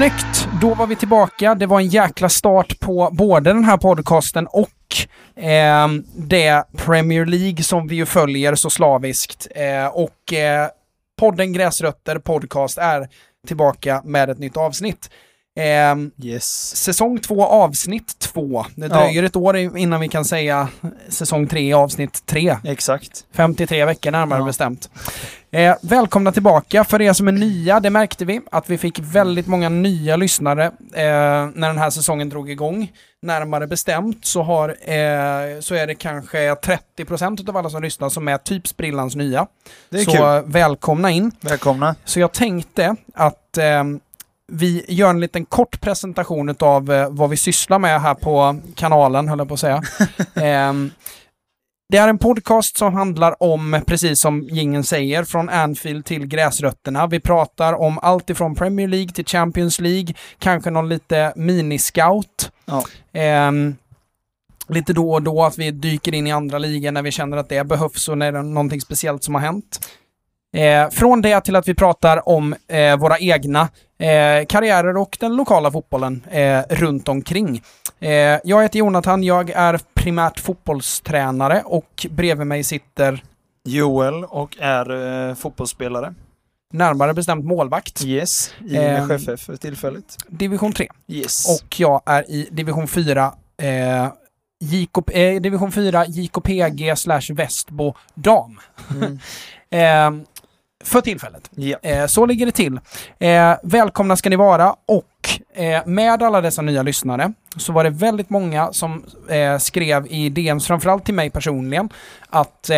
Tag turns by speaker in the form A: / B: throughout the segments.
A: Snyggt! Då var vi tillbaka. Det var en jäkla start på både den här podcasten och eh, det Premier League som vi ju följer så slaviskt. Eh, och eh, podden Gräsrötter Podcast är tillbaka med ett nytt avsnitt. Eh,
B: Yes.
A: säsong två avsnitt två. Det dröjer ett år innan vi kan säga säsong tre avsnitt tre.
B: Exakt.
A: 53 veckor närmare
B: Ja.
A: bestämt. Eh, välkomna tillbaka för er som är nya. Det märkte vi att vi fick väldigt många nya lyssnare eh, när den här säsongen drog igång. Närmare bestämt så, har, eh, så är det kanske 30% av alla som lyssnar som är typ sprillans nya.
B: Det är
A: så
B: kul.
A: välkomna in.
B: Välkomna.
A: Så jag tänkte att eh, vi gör en liten kort presentation av eh, vad vi sysslar med här på kanalen, höll jag på att säga. Det är en podcast som handlar om, precis som gingen säger, från Anfield till gräsrötterna. Vi pratar om allt ifrån Premier League till Champions League, kanske någon lite miniscout.
B: Ja.
A: Ehm, lite då och då att vi dyker in i andra ligor när vi känner att det behövs och när det är någonting speciellt som har hänt. Eh, från det till att vi pratar om eh, våra egna eh, karriärer och den lokala fotbollen eh, runt omkring. Eh, jag heter Jonathan, jag är primärt fotbollstränare och bredvid mig sitter
B: Joel och är eh, fotbollsspelare.
A: närmare bestämt målvakt,
B: Yes. I. Växjö FF för tillfället.
A: division 3.
B: Yes.
A: Och jag är i division 4, eh, JK, eh, division 4 JKPG slash Västbo dam.
B: Mm.
A: Eh, för tillfället. Eh, så ligger det till. Eh, välkomna ska ni vara och eh, med alla dessa nya lyssnare så var det väldigt många som eh, skrev i DMs, framförallt till mig personligen, att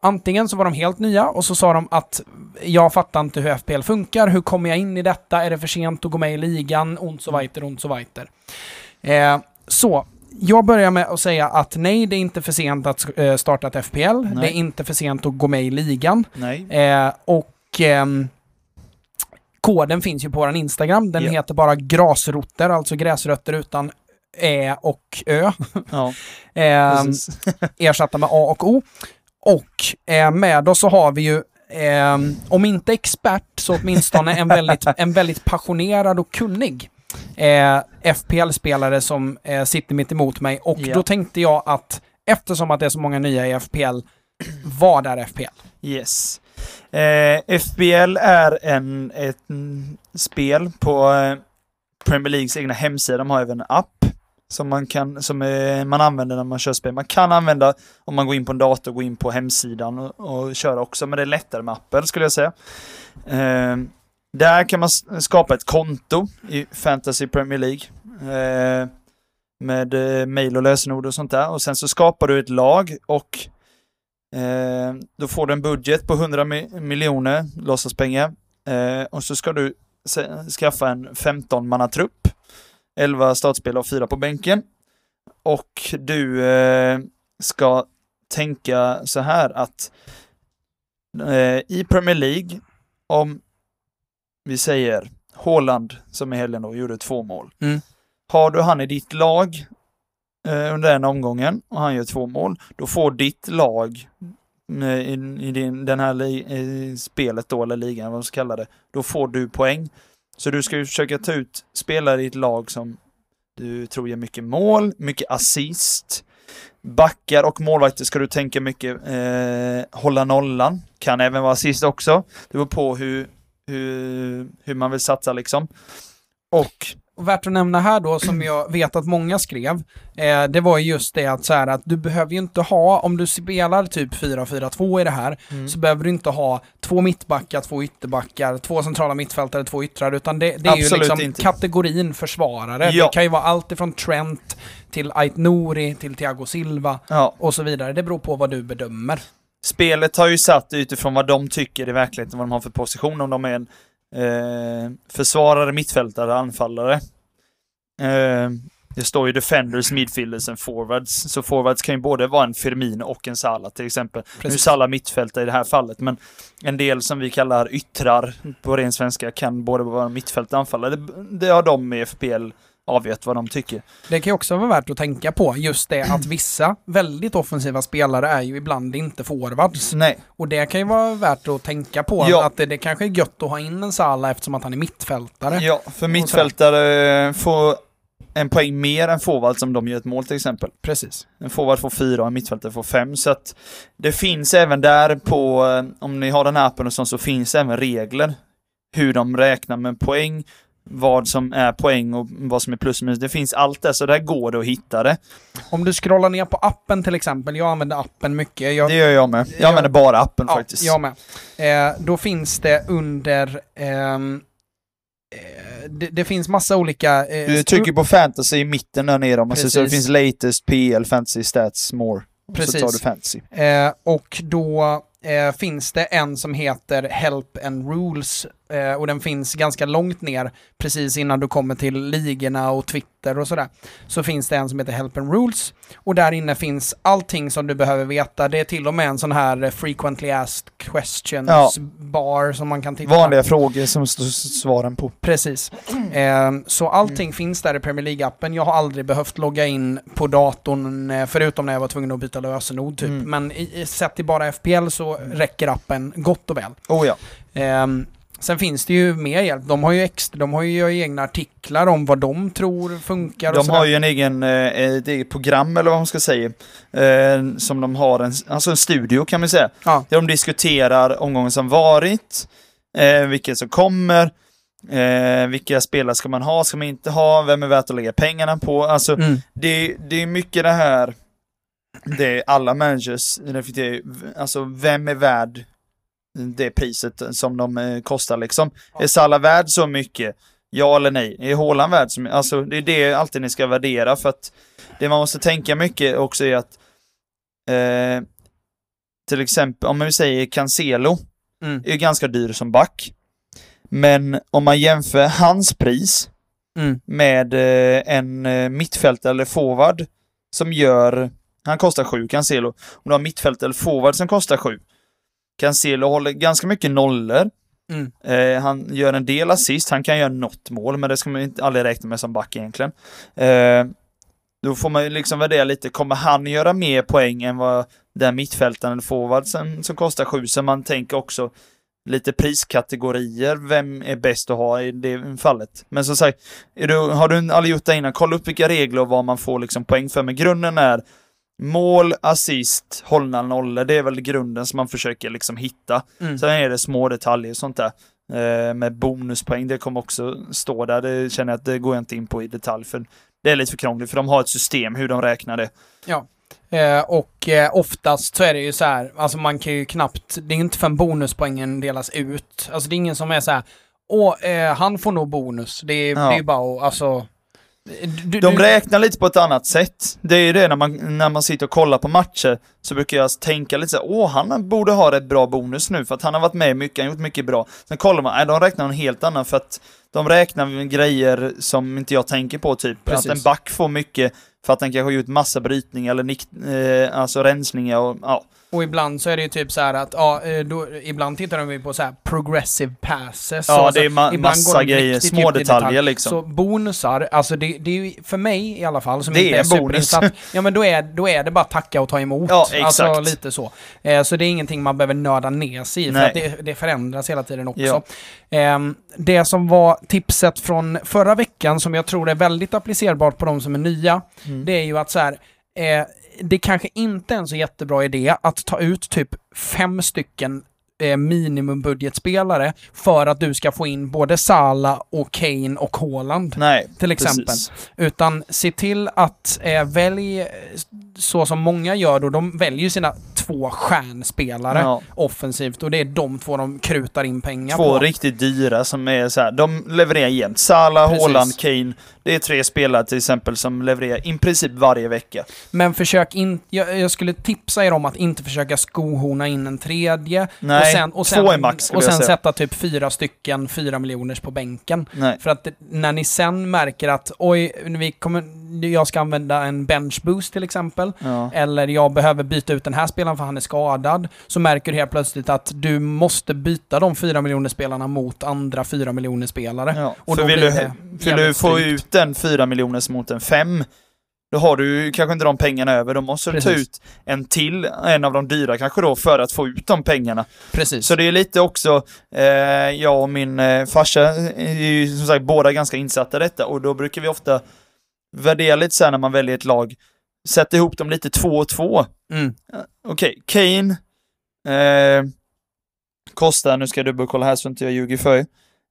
A: antingen så var de helt nya och så sa de att jag fattar inte hur FPL funkar, hur kommer jag in i detta, är det för sent att gå med i ligan, und so weiter, und so weiter. Eh, så, jag börjar med att säga att nej, det är inte för sent att eh, starta ett FPL,
B: Nej.
A: det är inte för sent att gå med i ligan. Eh, och ehm, koden finns ju på vår Instagram. Den
B: Ja.
A: heter bara grasrotter, alltså gräsrötter utan ä och ö.
B: Ja, precis.
A: ersatta med a och o. Och eh, med oss så har vi ju ehm, om inte expert så åtminstone en väldigt, en väldigt passionerad och kunnig eh, FPL-spelare som eh, sitter mitt emot mig. Och
B: Ja.
A: då tänkte jag att eftersom att det är så många nya i FPL, vad är FPL?
B: Yes. Eh, FBL är en, ett spel på eh, Premier Leagues egna hemsida. De har även en app som man, kan, som eh, man använder när man kör spel. Man kan använda om man går in på en dator, gå in på hemsidan och, och köra också, men det är lättare med appen skulle jag säga. Där kan man skapa ett konto i Fantasy Premier League. Eh, med eh, mail och lösenord och sånt där. Och sen så skapar du ett lag och Eh, då får du en budget på 100 miljoner låtsaspengar. Eh, och så ska du skaffa en 15-mannatrupp. 11 startspelare och 4 på bänken. Och du eh, ska tänka så här att eh, i Premier League, om vi säger Haaland, som i helgen då gjorde två mål.
A: Mm.
B: Har du han i ditt lag eh, under den omgången och han gör två mål, då får ditt lag eh, i, i din, den här li, spelet då, eller ligan, vad man ska kalla det, då får du poäng. Så du ska ju försöka ta ut spelare i ett lag som du tror gör mycket mål, mycket assist. Backar och målvakter ska du tänka mycket eh, hålla nollan. Kan även vara assist också. Det beror på hur, hur, hur man vill satsa liksom. Och
A: Och värt att nämna här då, som jag vet att många skrev, eh, det var ju just det att så här att du behöver ju inte ha, om du spelar typ 4-4-2 i det här, så behöver du inte ha två mittbackar, två ytterbackar, två centrala mittfältare, två yttrar, utan det, det är ju
B: Absolut
A: liksom
B: inte.
A: kategorin försvarare.
B: Ja.
A: Det kan ju vara allt ifrån Trent till Ait Nouri till Thiago Silva
B: ja,
A: och så vidare. Det beror på vad du bedömer.
B: Spelet har ju satt utifrån vad de tycker i verkligheten, vad de har för position, om de är en eh, försvarare, mittfältare, anfallare. Eh, det står ju defenders, midfielders and forwards. Så forwards kan ju både vara en Firmino och en Salah till exempel. Nu är
A: Precis.
B: Salah mittfältare i det här fallet, men en del som vi kallar yttrar på ren svenska kan både vara mittfältare och anfallare. Det, det har de i FPL avgett vad de tycker.
A: Det kan ju också vara värt att tänka på, just det att vissa väldigt offensiva spelare är ju ibland inte forwards.
B: Nej,
A: Och det kan ju vara värt att tänka på,
B: Ja.
A: att det, det kanske är gött att ha in en Salah eftersom att han är mittfältare.
B: ja, för mittfältare får en poäng mer än forward som de gör ett mål till exempel.
A: Precis.
B: En forward får fyra och en mittfältare får fem. Så att det finns även där på, eh, om ni har den här appen och sånt, så finns även regler. Hur de räknar med poäng, vad som är poäng och vad som är plus och minus. Det finns allt där, så där går det att hitta det.
A: Om du scrollar ner på appen till exempel, jag använder appen mycket. Jag,
B: Det gör jag med. Jag
A: Ja.
B: använder bara appen
A: ja,
B: faktiskt.
A: Jag med. Eh, då finns det under... ehm, eh, det, det finns massa olika... Eh,
B: Du trycker på fantasy i mitten där nere om man så. Det finns latest, PL, fantasy, stats, more.
A: Precis.
B: Så tar du fantasy.
A: Eh, och då eh, finns det en som heter Help and Rules eh, och den finns ganska långt ner precis innan du kommer till ligorna och Twitter och sådär. Så finns det en som heter Help and Rules och där inne finns allting som du behöver veta. Det är till och med en sån här eh, frequently asked questions
B: Ja.
A: bar som man kan titta
B: Vanliga frågor som står svaren på.
A: Precis. Eh, så allting finns där i Premier League-appen. Jag har aldrig behövt logga in på datorn, eh, förutom när jag var tvungen att byta lösenord typ.
B: Mm.
A: Men i, sett till bara FPL så räcker appen gott och väl.
B: Oh ja.
A: Ehm, sen finns det ju mer hjälp. De har ju, extra, de har ju egna artiklar om vad de tror funkar
B: De har ju en egen, eh, ett eget program eller vad man ska säga. Eh, som de har, en, alltså en studio kan man säga.
A: Ja.
B: Där de diskuterar omgången som varit, eh, vilka som kommer, eh, vilka spelare ska man ha, ska man inte ha, vem är värt att lägga pengarna på. Alltså
A: Mm.
B: det, det är mycket det här, det alla managers reflekterar alltså vem är värd det priset som de eh, kostar liksom. Är Salah värd så mycket? Ja eller nej? Är Haaland värd så mycket? Alltså det är det alltid ni ska värdera för att det man måste tänka mycket också är att eh, till exempel om vi säger Cancelo
A: Mm.
B: är ganska dyr som back. Men om man jämför hans pris
A: Mm.
B: med eh, en eh, mittfältare eller forward som gör, han kostar 7 Cancelo. Om du har mittfältare eller forward som kostar 7. Cancelo håller ganska mycket nollor.
A: Mm.
B: Eh, han gör en del assist, han kan göra något mål, men det ska man inte aldrig räkna med som back egentligen. Eh, då får man ju liksom värdera lite, kommer han göra mer poäng än vad den mittfältaren eller forwardsen som kostar 7? Så man tänker också lite priskategorier, vem är bäst att ha i det fallet? Men som sagt, du, har du aldrig gjort det innan, kolla upp vilka regler och vad man får liksom poäng för, men grunden är mål, assist, hållna nollor, det är väl grunden som man försöker liksom hitta.
A: Mm.
B: Sen är det små detaljer och sånt där. Eh, med bonuspoäng, det kommer också stå där. Det känner jag att det går jag inte in på i detalj för det är lite för krångligt för de har ett system hur de räknar det.
A: Eh, och eh, oftast så är det ju så här, alltså man kan ju knappt, det är inte förrän bonuspoängen delas ut. Alltså det är ingen som är så här, åh, eh, han får nog bonus. Det är,
B: Ja.
A: det är bara att, alltså... Du,
B: De räknar lite på ett annat sätt. Det är ju det när man, när man sitter och kollar på matcher så brukar jag tänka lite så här, åh han borde ha rätt bra bonus nu för att han har varit med mycket, han har gjort mycket bra. Sen kollar man, nej de räknar en helt annan för att de räknar med grejer som inte jag tänker på typ.
A: Precis.
B: Att en back får mycket för att den kanske har gjort massa brytningar eller nick, eh, alltså rensningar och ja.
A: Och ibland så är det ju typ så här att, ja, eh, då, ibland tittar de ju på så här progressive passes.
B: Ja, det är ma-
A: ibland
B: massa
A: de
B: grejer, små detaljer
A: detalj.
B: liksom.
A: Så bonusar, alltså det, det är ju för mig i alla fall som
B: Det
A: inte
B: är
A: är, superinsatt. Ja men då är, då är det bara tacka och ta emot.
B: Ja,
A: Alltså
B: exakt.
A: lite så. Eh, så det är ingenting man behöver nörda ner sig i, för att det, det förändras hela tiden också.
B: Ja.
A: Ehm, det som var tipset från förra veckan, som jag tror är väldigt applicerbart på de som är nya,
B: Mm.
A: det är ju att så här, eh, det kanske inte är en så jättebra idé att ta ut typ fem stycken eh, minimumbudgetspelare för att du ska få in både Sala och Kane och Haaland.
B: Nej,
A: Till exempel.
B: precis.
A: Utan se till att eh, välj så som många gör då, de väljer sina två stjärnspelare
B: Ja.
A: offensivt och det är de två de krutar in pengar
B: Två
A: på.
B: riktigt dyra som är så här, de levererar jämt. Salah. Haaland, Kane. Det är tre spelare till exempel som levererar i princip varje vecka.
A: Men försök inte, jag, jag skulle tipsa er om att inte försöka skohorna in en tredje.
B: Nej,
A: och sen, och sen,
B: två är max
A: Och sen sätta typ fyra stycken fyra miljoners på bänken.
B: Nej.
A: För att när ni sen märker att oj, vi kommer, jag ska använda en bench boost till exempel.
B: Ja.
A: Eller jag behöver byta ut den här spelaren för han är skadad, så märker du helt plötsligt att du måste byta de 4 miljoner spelarna mot andra 4 miljoner spelare.
B: Ja,
A: Och
B: för
A: då
B: vill
A: blir
B: du,
A: det
B: vill du få
A: strykt.
B: Ut den 4 miljoners mot en 5, då har du kanske inte de pengarna över. Då måste du ta ut en till, en av de dyra kanske då, för att få ut de pengarna.
A: Precis.
B: Så det är lite också, eh, jag och min eh, farsa är ju som sagt båda ganska insatta i detta och då brukar vi ofta värdera lite så här när man väljer ett lag, sätta ihop dem lite två och två.
A: Mm.
B: Okej, Kane eh, kostar, nu ska jag dubbelkolla här så inte jag ljuger för er.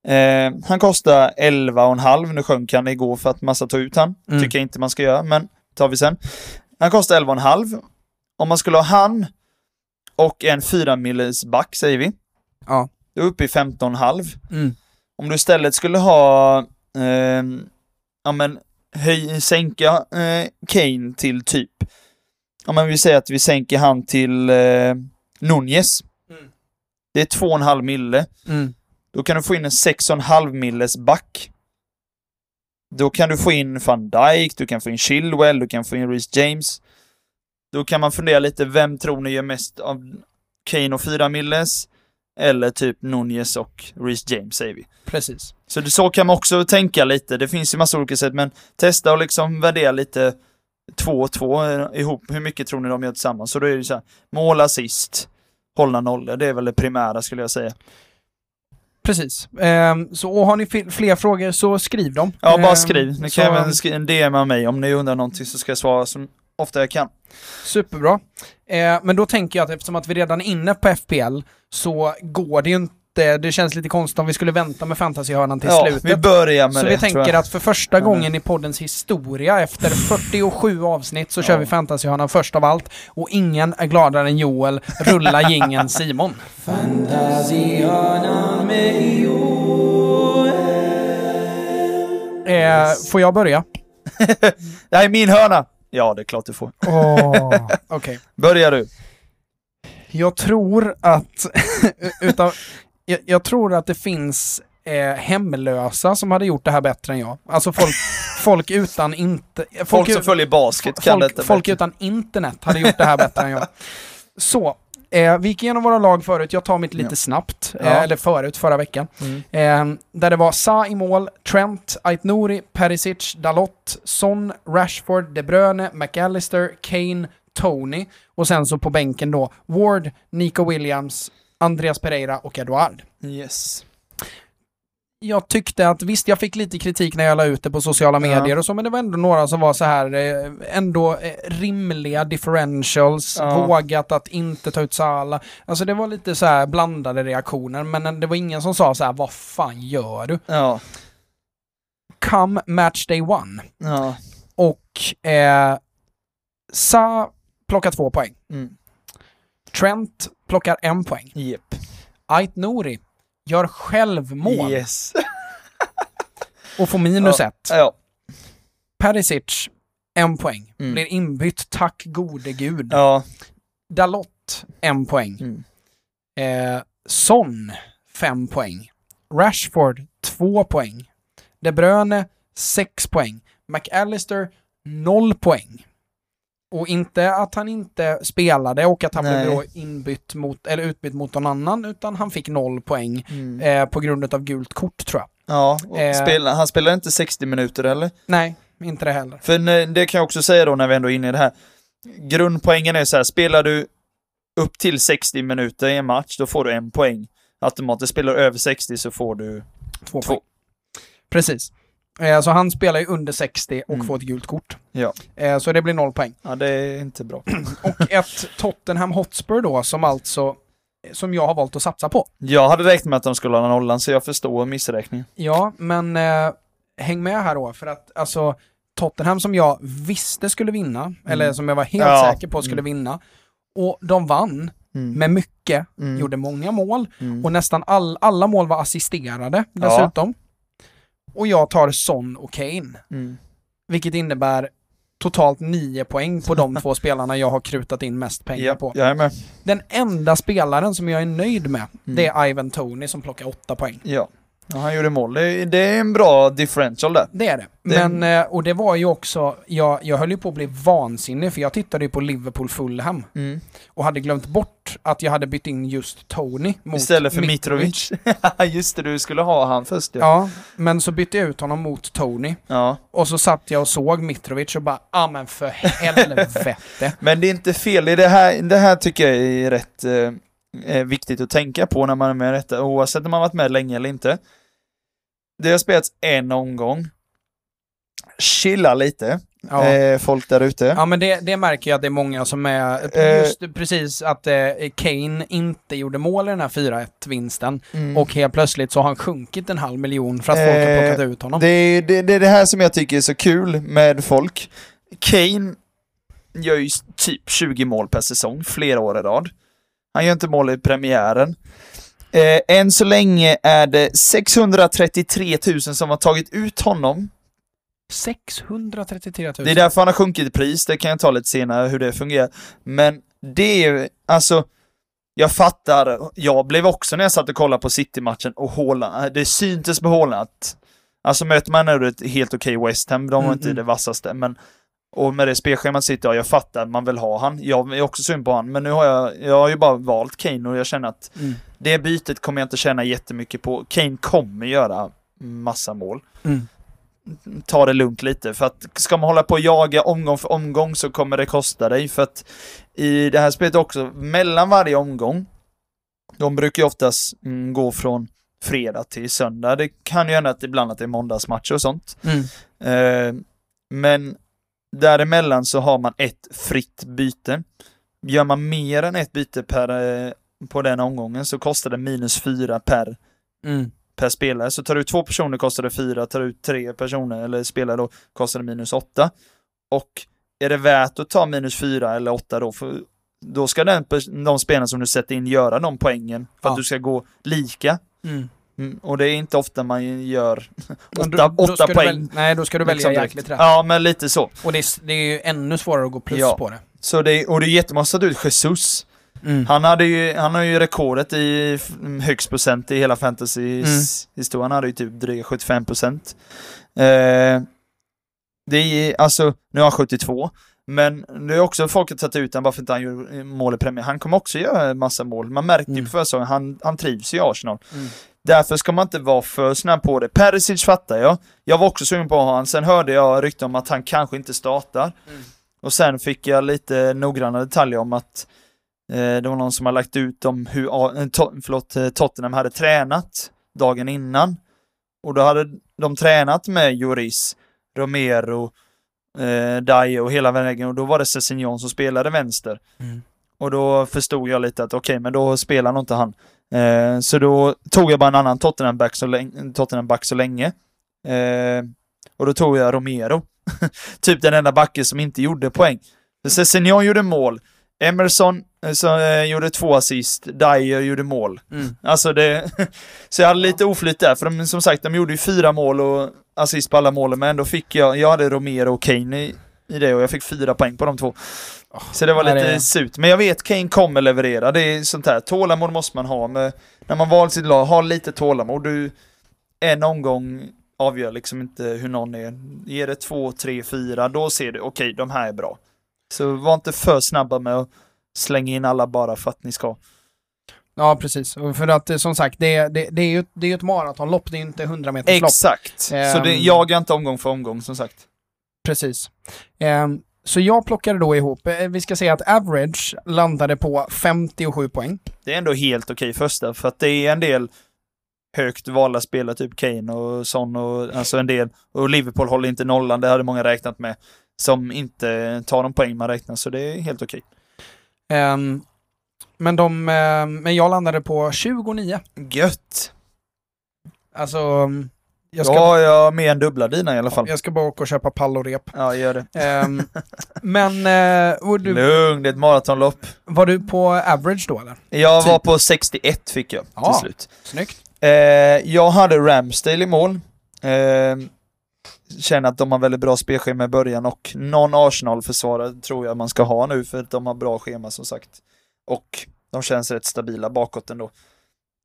B: Eh, han kostar 11,5, nu sjönk han igår för att massa tog ut han.
A: Mm.
B: Tycker jag inte man ska göra, men tar vi sen. Han kostar 11,5. Om man skulle ha han och en 4 milles back säger vi.
A: Ja.
B: Då är uppe i 15,5.
A: Mm.
B: Om du istället skulle ha, eh, ja men, höj, sänka eh, Kane till typ, ja men vi säger att vi sänker han till eh, Nunez.
A: Mm.
B: Det är 2,5 mille.
A: Mm.
B: Då kan du få in en 6,5 milles back. Då kan du få in van Dijk, du kan få in Chilwell, du kan få in Reece James. Då kan man fundera lite, vem tror ni gör mest av Kane och 4 milles? Eller typ Nunez och Reece James säger vi.
A: Precis.
B: Så det, så kan man också tänka lite. Det finns ju massa olika sätt, men testa och liksom värdera lite två och två eh, ihop. Hur mycket tror ni de gör tillsammans? Så då är det så här, mål, assist, hållna nollor. Det är väl det primära skulle jag säga.
A: Precis. Ehm, så har ni fler frågor så skriv dem.
B: Ja, bara
A: Ehm,
B: skriv. Ni
A: så-
B: kan även skriva en DM av mig om ni undrar någonting så ska jag svara så ofta jag kan.
A: Superbra. Eh, men då tänker jag att eftersom att vi redan är inne på FPL så går det ju inte, det känns lite konstigt om vi skulle vänta med fantasyhörnan till
B: ja,
A: slutet.
B: vi börjar med
A: så
B: det.
A: vi tänker att för första gången i poddens historia, efter 47 avsnitt, så kör
B: Ja.
A: vi fantasyhörnan först av allt. Och ingen är gladare än Joel. Rulla gingen Simon. Eh, får jag börja?
B: Det här är min hörna! Ja, det är klart du får.
A: Åh, Okej.
B: Börjar du.
A: Jag tror att, utav, jag, jag tror att det finns eh, hemlösa som hade gjort det här bättre än jag. Alltså folk, folk utan inte...
B: Folk,
A: u-
B: som följer basket kan
A: folk,
B: detta
A: folk
B: bättre.
A: utan internet hade gjort det här bättre än jag. Så, eh, vi gick igenom våra lag förut, jag tar mitt lite
B: Ja.
A: snabbt,
B: Ja.
A: eh, eller förut, förra veckan.
B: Mm.
A: Eh, där det var Sa i mål, Trent, Aitnouri, Perisic, Dalot, Son, Rashford, De Bruyne, McAllister, Kane, Tony och sen så på bänken då Ward, Nico Williams, Andreas Pereira och Eduard.
B: Yes.
A: Jag tyckte att visst, jag fick lite kritik när jag la ut det på sociala medier
B: Ja.
A: och så, men det var ändå några som var så här eh, ändå eh, rimliga differentials,
B: Ja.
A: vågat att inte ta ut Sala. Alltså det var lite så här blandade reaktioner, men det var ingen som sa så här, vad fan gör du?
B: Ja.
A: Come match day one.
B: Ja.
A: Och eh, Sa plockar två poäng.
B: Mm.
A: Trent plockar en poäng.
B: Jep.
A: Ait Nouri gör självmål
B: Yes.
A: och får minus ett.
B: Ja.
A: Perisic, en poäng.
B: Mm.
A: Blir inbytt, tack gode gud.
B: Ja.
A: Dalot, en poäng.
B: Mm.
A: Eh, Son, fem poäng. Rashford, två poäng. De Bruyne, sex poäng. McAllister, noll poäng. Och inte att han inte spelade och att han
B: Nej.
A: blev då inbytt mot, eller utbytt mot någon annan, utan han fick noll poäng
B: Mm.
A: eh, på grund av gult kort tror jag.
B: Ja,
A: Eh.
B: spela, han spelar inte 60 minuter eller?
A: Nej, inte det heller.
B: För det kan jag också säga då när vi ändå är inne i det här. Grundpoängen är så här, spelar du upp till 60 minuter i en match, då får du en poäng. Automatiskt spelar du över 60 så får du
A: Två,
B: två.
A: poäng. Precis. Eh, så han spelar ju under 60 och
B: Mm.
A: får ett gult kort.
B: Ja.
A: Eh, så det blir noll poäng.
B: Ja, det är inte bra.
A: Och ett Tottenham Hotspur då, som alltså som jag har valt att satsa på.
B: Jag hade räknat med att de skulle ha nollan, så jag förstår missräkningen.
A: Ja, men eh, häng med här då, för att alltså Tottenham som jag visste skulle vinna, eller som jag var helt
B: Mm. Ja.
A: säker på skulle
B: Mm.
A: vinna, och de vann
B: Mm.
A: med mycket,
B: Mm.
A: gjorde många mål,
B: Mm.
A: och nästan all, alla mål var assisterade dessutom. Och jag tar Son och Kane,
B: Mm.
A: vilket innebär totalt nio poäng på de två spelarna jag har krutat in mest pengar
B: Ja,
A: på.
B: jag är med.
A: Den enda spelaren som jag är nöjd med,
B: Mm.
A: det är Ivan Tony som plockar åtta poäng.
B: Ja. Ja, han gjorde mål. Det, det är en bra differential där.
A: Det är det.
B: Det-
A: Men, eh, och det var ju också, jag, jag höll ju på att bli vansinnig för jag tittade ju på Liverpool Fulham och hade glömt bort att jag hade bytt in just Tony mot
B: Istället för Mitrovic. Just det, du skulle ha han först ja.
A: Ja, men så bytte jag ut honom mot Tony
B: ja.
A: och så satt jag och såg Mitrovic och bara, ja ah, men för helvete.
B: Men det är inte fel. Det, här, det här tycker jag är rätt eh, eh, viktigt att tänka på när man är med i detta, oavsett om man varit med länge eller inte. Det har spelats en omgång. Chilla lite,
A: Ja.
B: eh, folk där ute.
A: Ja men det, det märker jag att det är många som är,
B: Eh.
A: just precis att eh, Kane inte gjorde mål i den här 4-1-vinsten
B: Mm.
A: och helt plötsligt så har han sjunkit en halv miljon för att folk har
B: Eh,
A: plockat ut honom.
B: Det är det, det, det här som jag tycker är så kul med folk. Kane gör ju typ 20 mål per säsong, flera år i rad. Han gör inte mål i premiären. Eh, än så länge är det 633 000 som har tagit ut honom.
A: 633 000.
B: Det är därför han har sjunkit i pris, det kan jag ta lite senare hur det fungerar. Men det är ju, alltså, jag fattar, jag blev också när jag satt och kollade på City-matchen och Haaland, det syntes på Haaland att, alltså möter man nu ett helt okej West Ham, de var
A: Mm,
B: inte
A: mm.
B: det vassaste, men och med det spelschemat City har, jag fattar att man vill ha han. Jag är också synd på han, men nu har jag, jag har ju bara valt Kane och jag känner att
A: Mm.
B: det bytet kommer jag inte tjäna jättemycket på. Kane kommer göra massa mål
A: Mm.
B: ta det lugnt lite. För att ska man hålla på och jaga omgång för omgång så kommer det kosta dig. För att i det här spelet också, mellan varje omgång, de brukar ju oftast mm, gå från fredag till söndag. Det kan ju hända att ibland att det är måndagsmatcher och sånt.
A: Mm.
B: Eh, men däremellan så har man ett fritt byte. Gör man mer än ett byte per, eh, på den omgången så kostar det minus fyra per
A: Mm.
B: per spelare. Så tar du två personer kostar det fyra, tar du ut tre personer eller spelare då kostar det minus åtta. Och är det värt att ta minus fyra eller åtta då, för då ska den, de spelarna som du sätter in göra de poängen för
A: Ja.
B: att du ska gå lika.
A: Mm.
B: Mm, och det är inte ofta man gör åtta,
A: då- då
B: åtta poäng.
A: väl- nej, då ska du välja
B: liksom
A: jäkligt rätt.
B: Ja, men lite så.
A: Och det är, det är ju ännu svårare att gå plus
B: Ja.
A: på det.
B: så det, och det är jättemånga som ut Jesus.
A: Mm.
B: Han, hade ju, han har ju rekordet i högst procent i hela fantasy-historien. Han hade ju typ dryga 75 procent. Eh, det är alltså, nu har han 72. Men det är också folk har tagit ut honom bara för att han gör mål i premiär. Han kommer också göra massa mål. Man märkte ju
A: Mm.
B: på försäsongen, han, han trivs i Arsenal.
A: Mm.
B: Därför ska man inte vara för snabb på det. Perisic fattar jag. Jag var också sugen på han. Sen hörde jag rykten om att han kanske inte startar.
A: Mm.
B: Och sen fick jag lite noggranna detaljer om att eh, det var någon som har lagt ut om hur eh, to, förlåt, eh, Tottenham hade tränat dagen innan. Och då hade de tränat med Joris, Romero, eh, Dye och hela vägen och då var det Cessignon som spelade vänster.
A: Mm.
B: Och då förstod jag lite att okej, men då spelar nog inte han. Eh, så då tog jag bara en annan Tottenham-back så, länge- Tottenham-back så länge. Eh, och då tog jag Romero. typ den enda backen som inte gjorde poäng. Så Cessignon gjorde mål. Emerson eh, så, eh, gjorde två assist. Dyer gjorde mål.
A: Mm.
B: Alltså det... så jag hade lite oflyt där, för de, som sagt, de gjorde ju fyra mål och assist på alla målen, men ändå fick jag... Jag hade Romero och Kane i, i det och jag fick fyra poäng på de två. Så det var lite
A: det
B: surt. Men jag vet Kane kommer leverera. Det är sånt här. Tålamod måste man ha. Med, när man valt sitt lag, ha lite tålamod. Du, en omgång avgör liksom inte hur någon är. Ger det två, tre, fyra, då ser du okej, de här är bra. Så var inte för snabba med att slänga in alla bara för att ni ska.
A: Ja, precis. För att eh, som sagt, det, det, det är ju det är ett maratonlopp, det är inte 100 meters lopp.
B: Exakt. Så det
A: Ehm.
B: jagar inte omgång för omgång som sagt.
A: Precis. Ehm, så jag plockade då ihop, eh, vi ska säga att average landade på 57 poäng.
B: Det är ändå helt okej första, för att det är en del högt valda spelare, typ Kane och Son och alltså en del. Och Liverpool håller inte nollan, det hade många räknat med. Som inte tar de poäng man räknar, så det är helt okej.
A: Ehm, men, de, ehm, men jag landade på 29.
B: Gött!
A: Alltså, jag ska,
B: Ja, jag har mer än dubbla dina i alla fall.
A: jag ska bara åka och köpa pall och rep.
B: Ja, gör det.
A: Ehm, men och du,
B: Lugn, det är ett maratonlopp.
A: var du på average då eller?
B: Jag var
A: Typ.
B: på 61 fick jag
A: Ja.
B: till slut.
A: Snyggt.
B: Eh, jag hade Ramsdale i mål. Eh, känner att de har väldigt bra spelschema i början och någon Arsenal-försvarare tror jag man ska ha nu för att de har bra schema som sagt. Och de känns rätt stabila bakåt ändå.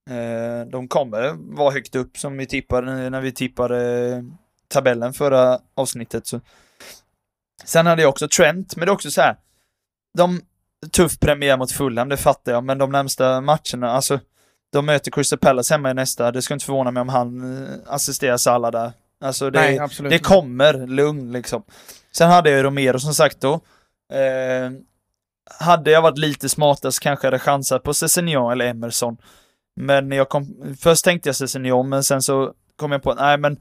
B: Eh, de kommer vara högt upp som vi tippade när vi tippade tabellen förra avsnittet. Så. Sen hade jag också Trent, men det är också så här. De, tuff premiär mot Fulham, det fattar jag, men de närmsta matcherna, alltså de möter Crystal Palace hemma i nästa, det skulle inte förvåna mig om han eh, assisterar Salah där. Alltså det,
A: Nej,
B: det kommer, lugn liksom. Sen hade jag ju Romero som sagt då. Eh, hade jag varit lite smartare så kanske jag hade chansat på Cessignon eller Emerson. Men jag kom, först tänkte jag Cessignon, men sen så kom jag på nej men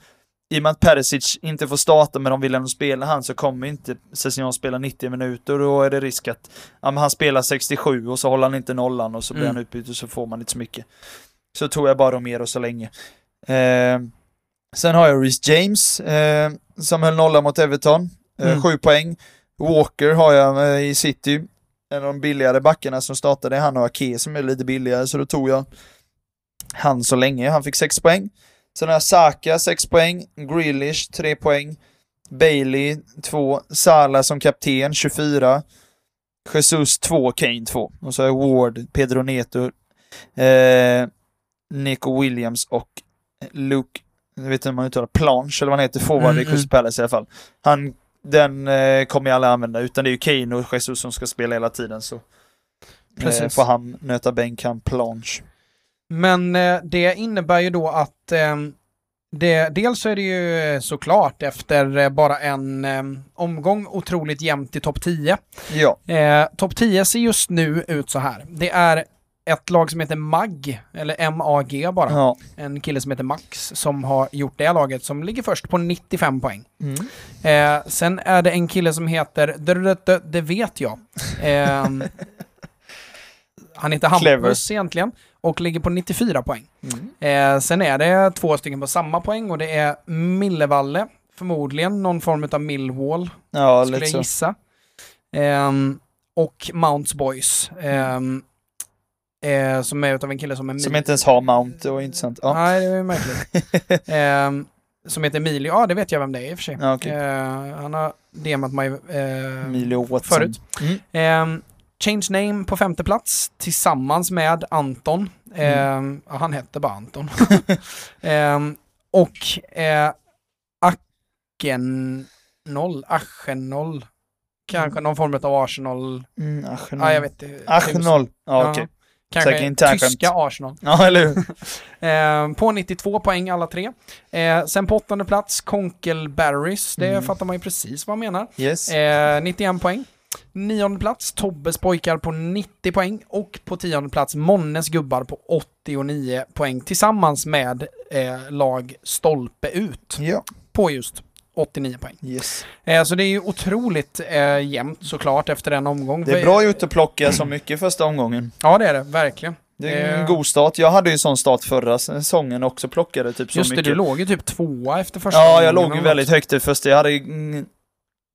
B: i och med att Perisic inte får starta men de vill ändå spela han så kommer inte Cessignon spela 90 minuter och då är det risk att ja, men han spelar 67 och så håller han inte nollan och så blir
A: Mm.
B: han utbytt och så får man inte så mycket. Så tog jag bara Romero så länge. Eh, sen har jag Reece James eh, som höll nolla mot Everton, eh,
A: Mm.
B: sju poäng. Walker har jag eh, i City, en av de billigare backarna som startade. Han och Ake som är lite billigare så då tog jag han så länge. Han fick sex poäng. Sen har jag Saka 6 poäng, Grealish 3 poäng, Bailey 2, Salah som kapten 24, Jesus 2, Kane 2. Och så har jag Ward, Pedro Neto, eh, Nico Williams och Luke, jag vet inte hur man uttalar Planche eller vad han heter, forward
A: Mm,
B: i Crystal Palace i alla fall. Han, den eh, kommer jag aldrig använda, utan det är ju Kane och Jesus som ska spela hela tiden så. Eh, får han nöta bänk, han Planche.
A: Men eh, det innebär ju då att ehm, det, dels så är det ju eh, såklart efter eh, bara en ehm, omgång otroligt jämnt i topp 10.
B: Ja.
A: Eh, topp 10 ser just nu ut så här. Det är ett lag som heter MAG, eller MAG bara.
B: ja.
A: En kille som heter Max som har gjort det laget som ligger först på 95 poäng.
B: Mm.
A: Eh, sen är det en kille som heter, det, det vet jag. Ehm, han heter. Hampus egentligen och ligger på 94 poäng.
B: Mm.
A: Eh, sen är det två stycken på samma poäng och det är Millevalle, förmodligen någon form av Millwall,
B: Ja,
A: skulle jag gissa. Ehm, och Mounts Boys, ehm, eh, som är utav en kille som är
B: Som inte ens har mount, det var intressant. Ja.
A: Nej, det är märkligt. Ehm, som heter Emilio, ja det vet jag vem det är i och för sig.
B: Ja, okej.
A: Eh, han har DMat mig eh, förut.
B: Mm.
A: Change Name på femte plats tillsammans med Anton.
B: Mm.
A: Ja, han hette bara Anton. Ehm, och eh, Akenol, Aschenol. Kanske någon form av Arsenal.
B: Mm.
A: Ja, jag vet inte.
B: Arsenal. Ja, okej.
A: Kanske
B: Säkert internskämt.
A: tyska Arsenal.
B: Ja, eller hur?
A: Ehm, på 92 poäng alla tre. Eh, sen på åttonde plats Konkel Barrys. Det
B: Mm.
A: fattar man ju precis vad han menar.
B: Yes.
A: Eh, 91 poäng. Nionde plats Tobbes pojkar på 90 poäng och på tionde plats Monnes gubbar på 89 poäng tillsammans med eh, lag Stolpe ut
B: Ja.
A: på just 89 poäng.
B: Yes.
A: Eh, så det är ju otroligt eh, jämnt såklart efter en omgång.
B: Det är bra gjort att plocka så mycket första omgången.
A: Ja det är det, verkligen.
B: Det är en
A: Eh.
B: god start. Jag hade ju sån start förra säsongen också, plockade typ så
A: Just det,
B: mycket.
A: du låg ju typ tvåa efter första
B: Ja, jag låg ju väldigt högt det första. Jag hade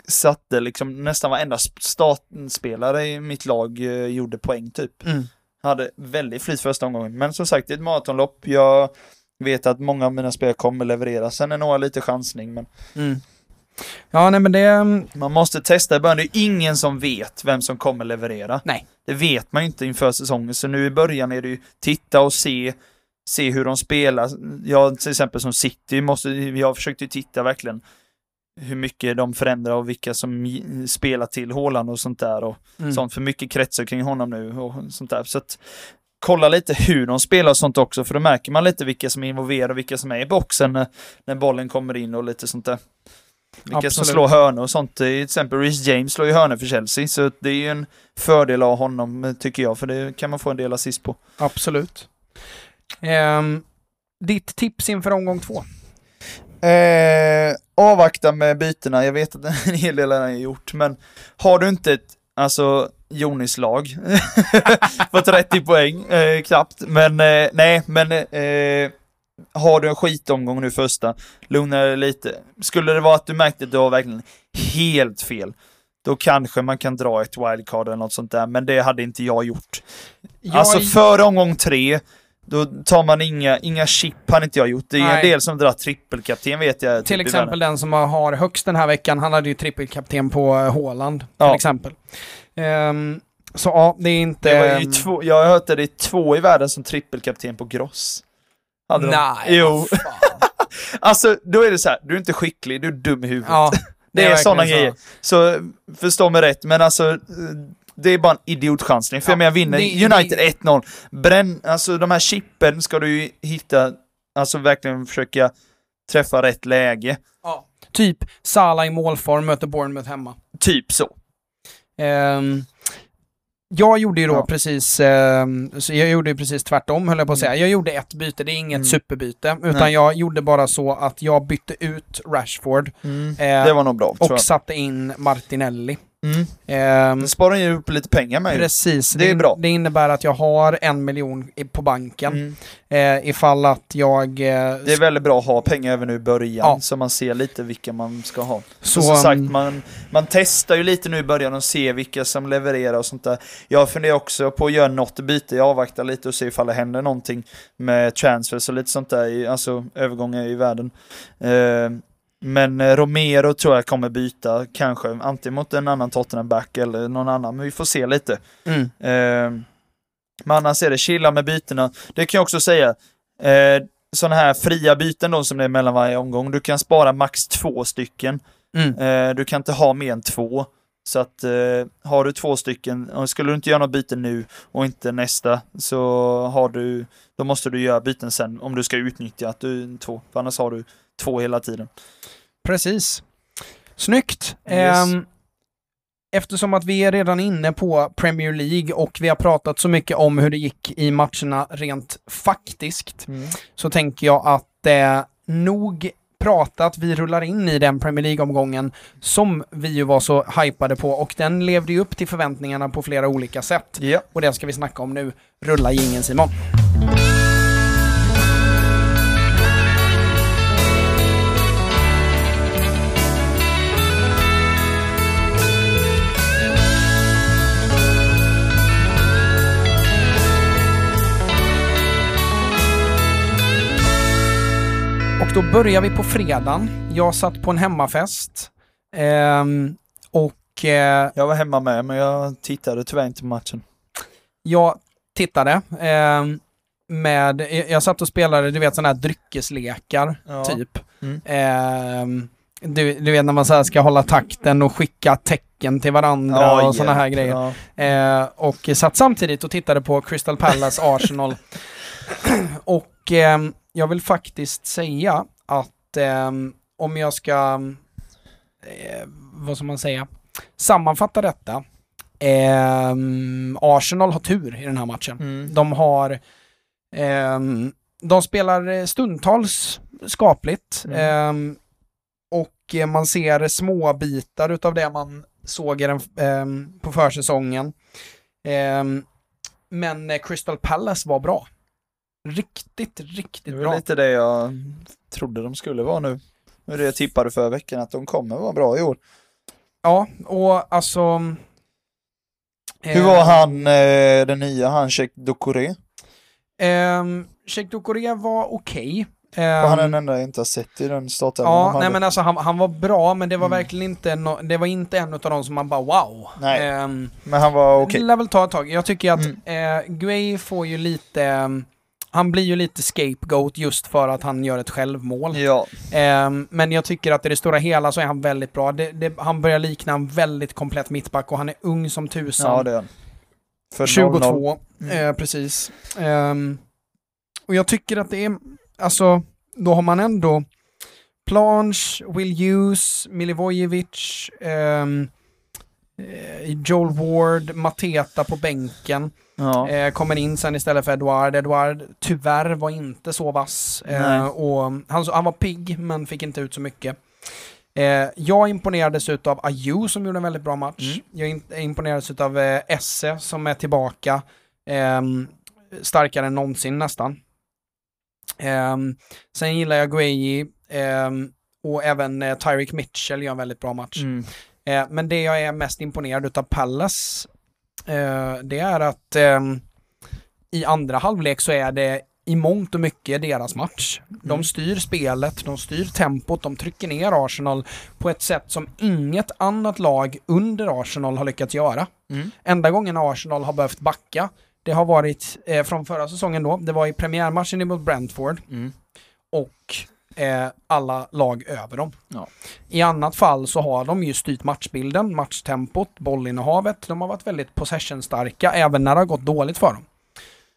B: satte liksom nästan varenda startspelare i mitt lag eh, gjorde poäng typ.
A: Mm.
B: Hade väldigt flyt första omgången. Men som sagt, det är ett maratonlopp. Jag vet att många av mina spelare kommer leverera. Sen är några lite chansning, men
A: Mm. Ja, nej men det... mm,
B: man måste testa i början. Det är ingen som vet vem som kommer leverera.
A: Nej.
B: Det vet man ju inte inför säsongen. Så nu i början är det ju titta och se, se hur de spelar. Jag till exempel som City måste, jag försökte ju titta verkligen hur mycket de förändrar och vilka som spelar till Haaland och sånt där och
A: Mm.
B: sånt. För mycket kretsar kring honom nu och sånt där. Så att kolla lite hur de spelar och sånt också, för då märker man lite vilka som är involverade och vilka som är i boxen när, när bollen kommer in och lite sånt där. Vilka som
A: Absolut.
B: slår hörnor och sånt. Till exempel Reece James slår ju hörnor för Chelsea, så det är ju en fördel av honom tycker jag, för det kan man få en del assist på.
A: Absolut. Ehm, ditt tips inför omgång två?
B: Eh, avvakta med bytena, jag vet att en hel del har gjort, men har du inte ett, alltså Jonis lag på 30 poäng, eh, knappt, men eh, nej, men eh, har du en skitomgång nu första, lugna dig lite. Skulle det vara att du märkte att du har verkligen helt fel, då kanske man kan dra ett wildcard eller något sånt där, men det hade inte jag gjort.
A: Jag
B: Alltså
A: är-
B: före omgång tre, då tar man inga, inga chip, hade inte jag gjort. Det är
A: Nej.
B: en del som drar trippelkapten vet jag.
A: Till
B: typ i
A: exempel den som har- högst den här veckan, han hade ju trippelkapten på eh, Haaland. Till
B: Ja.
A: exempel. Ehm, så ja, det är inte...
B: Det var ju två, jag har hört att det är två i världen som trippelkapten på Gross. Hade de-
A: Nej,
B: Jo.
A: vad fan.
B: Alltså, då är det så här, du är inte skicklig, du är dum i huvudet.
A: Ja,
B: det är,
A: verkligen
B: sådana
A: så.
B: grejer. Så förstå mig rätt, men alltså eh, det är bara en idiotchansning. För
A: Ja,
B: jag menar, vinner
A: det-
B: United 1-0, bränn, alltså de här chippen ska du ju hitta, alltså verkligen försöka träffa rätt läge.
A: Ja. Typ Salah i målform möter Bournemouth hemma.
B: Typ så.
A: Ehm, jag gjorde ju då
B: Ja.
A: precis, ehm, så jag gjorde ju precis tvärtom höll jag på att säga. Jag gjorde ett byte, det är inget
B: Mm.
A: superbyte, utan
B: Nej.
A: jag gjorde bara så att jag bytte ut Rashford Eh,
B: Det var nog bra,
A: och satte in Martinelli.
B: Mm. Det sparar ju upp lite pengar med
A: precis,
B: Det är bra.
A: Det innebär att jag har en miljon på banken
B: Mm.
A: eh, ifall att jag... Eh,
B: Det är väldigt bra att ha pengar även nu i början,
A: Ja.
B: så man ser lite vilka man ska ha. Så, som sagt,
A: um,
B: man, man testar ju lite nu i början och ser vilka som levererar och sånt där. Jag funderar också på att göra något byte, jag avvaktar lite och ser ifall det händer någonting med transfers och lite sånt där, alltså övergångar i världen. Eh, men eh, Romero tror jag kommer byta, kanske, antingen mot en annan Tottenham-back eller någon annan, men vi får se lite.
A: mm,
B: Eh, men annars är det chilla med bytena. Det kan jag också säga. Eh, sådana här fria byten då som det är mellan varje omgång. Du kan spara max två stycken.
A: mm.
B: Eh, du kan inte ha mer än två. Så att eh, har du två stycken, och skulle du inte göra något byte nu och inte nästa, så har du, då måste du göra byten sen om du ska utnyttja att du är två. För annars har du två hela tiden.
A: Precis. Snyggt.
B: Yes.
A: Ehm, eftersom att vi är redan inne på Premier League och vi har pratat så mycket om hur det gick i matcherna rent faktiskt, så tänker jag att det nog pratat, vi rullar in i den Premier League-omgången som vi ju var så hypade på och den levde ju upp till förväntningarna på flera olika sätt.
B: Ja.
A: Och det ska vi snacka om nu. Rulla jingeln Simon. Då börjar vi på fredagen. Jag satt på en hemmafest. Ehm, och eh,
B: Jag var hemma med, men jag tittade tyvärr inte på matchen.
A: jag tittade. ehm, med, jag- satt och spelade, du vet sådana här dryckeslekar,
B: Ja.
A: typ.
B: Mm.
A: Ehm, du, du vet när man så ska hålla takten och skicka tecken till varandra och sådana här grejer.
B: Ja.
A: Eh, och satt samtidigt och tittade på Crystal Palace Arsenal. och ehm, jag vill faktiskt säga att ehm, om jag ska, eh, vad ska man säga, sammanfatta detta. ehm, Arsenal har tur i den här matchen.
B: Mm.
A: De har, ehm, de spelar eh, stundtals skapligt.
B: Mm.
A: ehm, och eh, man ser små bitar utav det man såg i den, ehm, på försäsongen. Men eh, Crystal Palace var bra. Riktigt,
B: Det
A: riktigt
B: var
A: bra.
B: lite det jag trodde de skulle vara nu. Det det jag tippade förra veckan, att de kommer vara bra i år.
A: Ja, och alltså...
B: Hur
A: eh,
B: var han, eh, den nya, han Cheikh Doucouré?
A: Sheikh Doucouré var okej. Ehm,
B: han den enda jag inte har sett i den startelvan
A: Ja,
B: de
A: nej men alltså han, han var bra, men det var
B: Mm.
A: verkligen inte, no, det var inte en av de som man bara wow.
B: Nej.
A: Ehm,
B: Men han var okej.
A: Det lär väl ta ett tag. Jag tycker att
B: Mm.
A: eh, Guay får ju lite, ehm, han blir ju lite scapegoat just för att han gör ett självmål.
B: Ja,
A: Ehm, men jag tycker att i det stora hela så är han väldigt bra. Det, det, han börjar likna en väldigt komplett mittback och han är ung som tusan.
B: ja det är. För
A: 22,
B: Mm.
A: eh, precis. Ehm, och jag tycker att det är, alltså, då har man ändå Planche, Will Hughes, Milivojevic, eh, Joel Ward, Mateta på bänken.
B: Ja.
A: Eh, kommer in sen istället för Edouard. Edouard tyvärr var inte så vass. Eh, och han, han var pigg men fick inte ut så mycket. Eh, jag imponerades utav Ayew som gjorde en väldigt bra match.
B: Mm.
A: Jag in- imponerades utav eh, Esse som är tillbaka. ehm, starkare än någonsin nästan. Ehm, sen gillar jag Gueyi ehm, och även eh, Tyreek Mitchell gör en väldigt bra match.
B: Mm.
A: Eh, men det jag är mest imponerad utav Pallas, eh, det är att ehm, i andra halvlek så är det i mångt och mycket deras match. De
B: Mm.
A: styr spelet, de styr tempot, de trycker ner Arsenal på ett sätt som inget annat lag under Arsenal har lyckats göra.
B: Mm.
A: Enda gången Arsenal har behövt backa, det har varit eh, från förra säsongen då, det var i premiärmatchen mot Brentford
B: Mm.
A: och eh, alla lag över dem.
B: Ja.
A: I annat fall så har de ju styrt matchbilden, matchtempot, bollinnehavet. De har varit väldigt possession-starka även när det har gått dåligt för dem.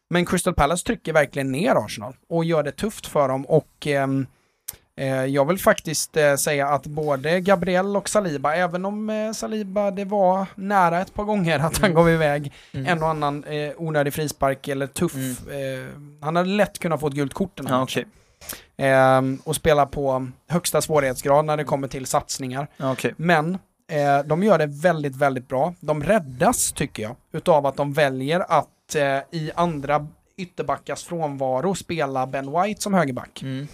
A: Men Crystal Palace trycker verkligen ner Arsenal och gör det tufft för dem och ehm, eh, jag vill faktiskt eh, säga att både Gabriel och Saliba, även om eh, Saliba det var nära ett par gånger att han
B: Mm.
A: gav iväg
B: Mm.
A: en och annan eh, onödig frispark eller tuff.
B: Mm.
A: Eh, han hade lätt kunnat få ett gult kort den här
B: Ja,
A: matchen.
B: okej.
A: Ehm, och spela på högsta svårighetsgrad när det kommer till satsningar.
B: Okej.
A: Men eh, de gör det väldigt, väldigt bra. De räddas, tycker jag, utav att de väljer att eh, i andra ytterbackars frånvaro spela Ben White som högerback.
B: Mm.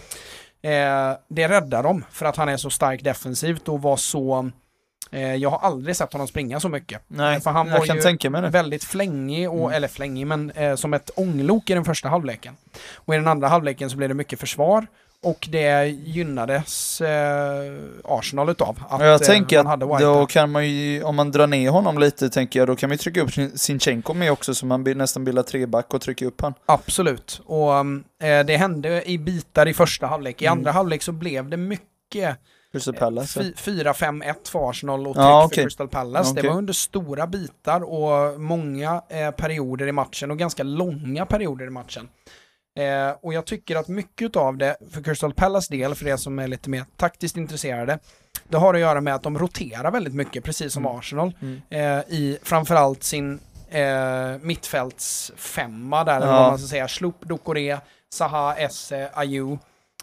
A: Eh, det räddar dem för att han är så stark defensivt och var så... Eh, jag har aldrig sett honom springa så mycket.
B: Nej,
A: För han var ju. Väldigt flängig, och,
B: Mm.
A: eller flängig, men eh, som ett ånglok i den första halvleken. Och i den andra halvleken så blev det mycket försvar och det gynnades eh, Arsenal utav. Att,
B: jag
A: eh,
B: tänker
A: man
B: att då kan man ju, om man drar ner honom lite, tänker jag, då kan man ju trycka upp Sin- Sinchenko med också, så man nästan bildar treback och trycker upp han.
A: Absolut. Och um, eh, det hände i bitar i första halvlek. I
B: Mm.
A: andra halvlek så blev det mycket
B: Crystal Palace.
A: fy- 4-5-1 för Arsenal och tryck
B: Ja,
A: för
B: okej.
A: Crystal Palace. Det
B: Okej.
A: var under stora bitar och många eh, perioder i matchen och ganska långa perioder i matchen. Eh, och jag tycker att mycket av det, för Crystal Palace del, för det som är lite mer taktiskt intresserade, det har att göra med att de roterar väldigt mycket, precis som
B: Mm.
A: Arsenal,
B: Mm.
A: eh, i framförallt sin eh, mittfältsfemma där, eller
B: Ja.
A: vad man ska säga, Sloop, Dokore, Zaha, Esse, Ayew.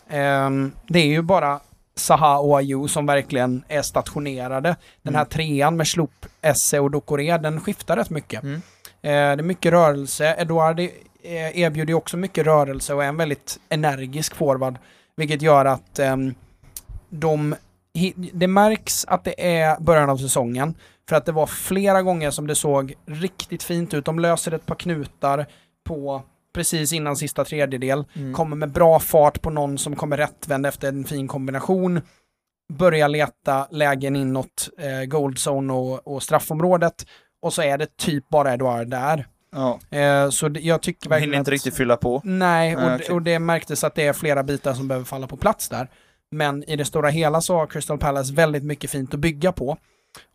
A: Ehm, det är ju bara Zaha och Ayew som verkligen är stationerade. Den här
B: Mm.
A: trean med Sloop, Esse och Dokore, den skiftar rätt mycket.
B: Mm.
A: Eh, det är mycket rörelse. Eduard eh, erbjuder ju också mycket rörelse och är en väldigt energisk forward. Vilket gör att ehm, de... Det märks att det är början av säsongen. För att det var flera gånger som det såg riktigt fint ut. De löser ett par knutar på precis innan sista tredjedel.
B: Mm.
A: Kommer med bra fart på någon som kommer rättvänd efter en fin kombination. Börjar leta lägen inåt eh, goldzone och, och straffområdet. Och så är det typ bara Eduard där.
B: Ja,
A: Eh, så det, jag tycker verkligen
B: hinner inte
A: att-
B: riktigt fylla på.
A: Nej, och, det-
B: okej.
A: och det märktes att det är flera bitar som behöver falla på plats där. Men i det stora hela så har Crystal Palace väldigt mycket fint att bygga på.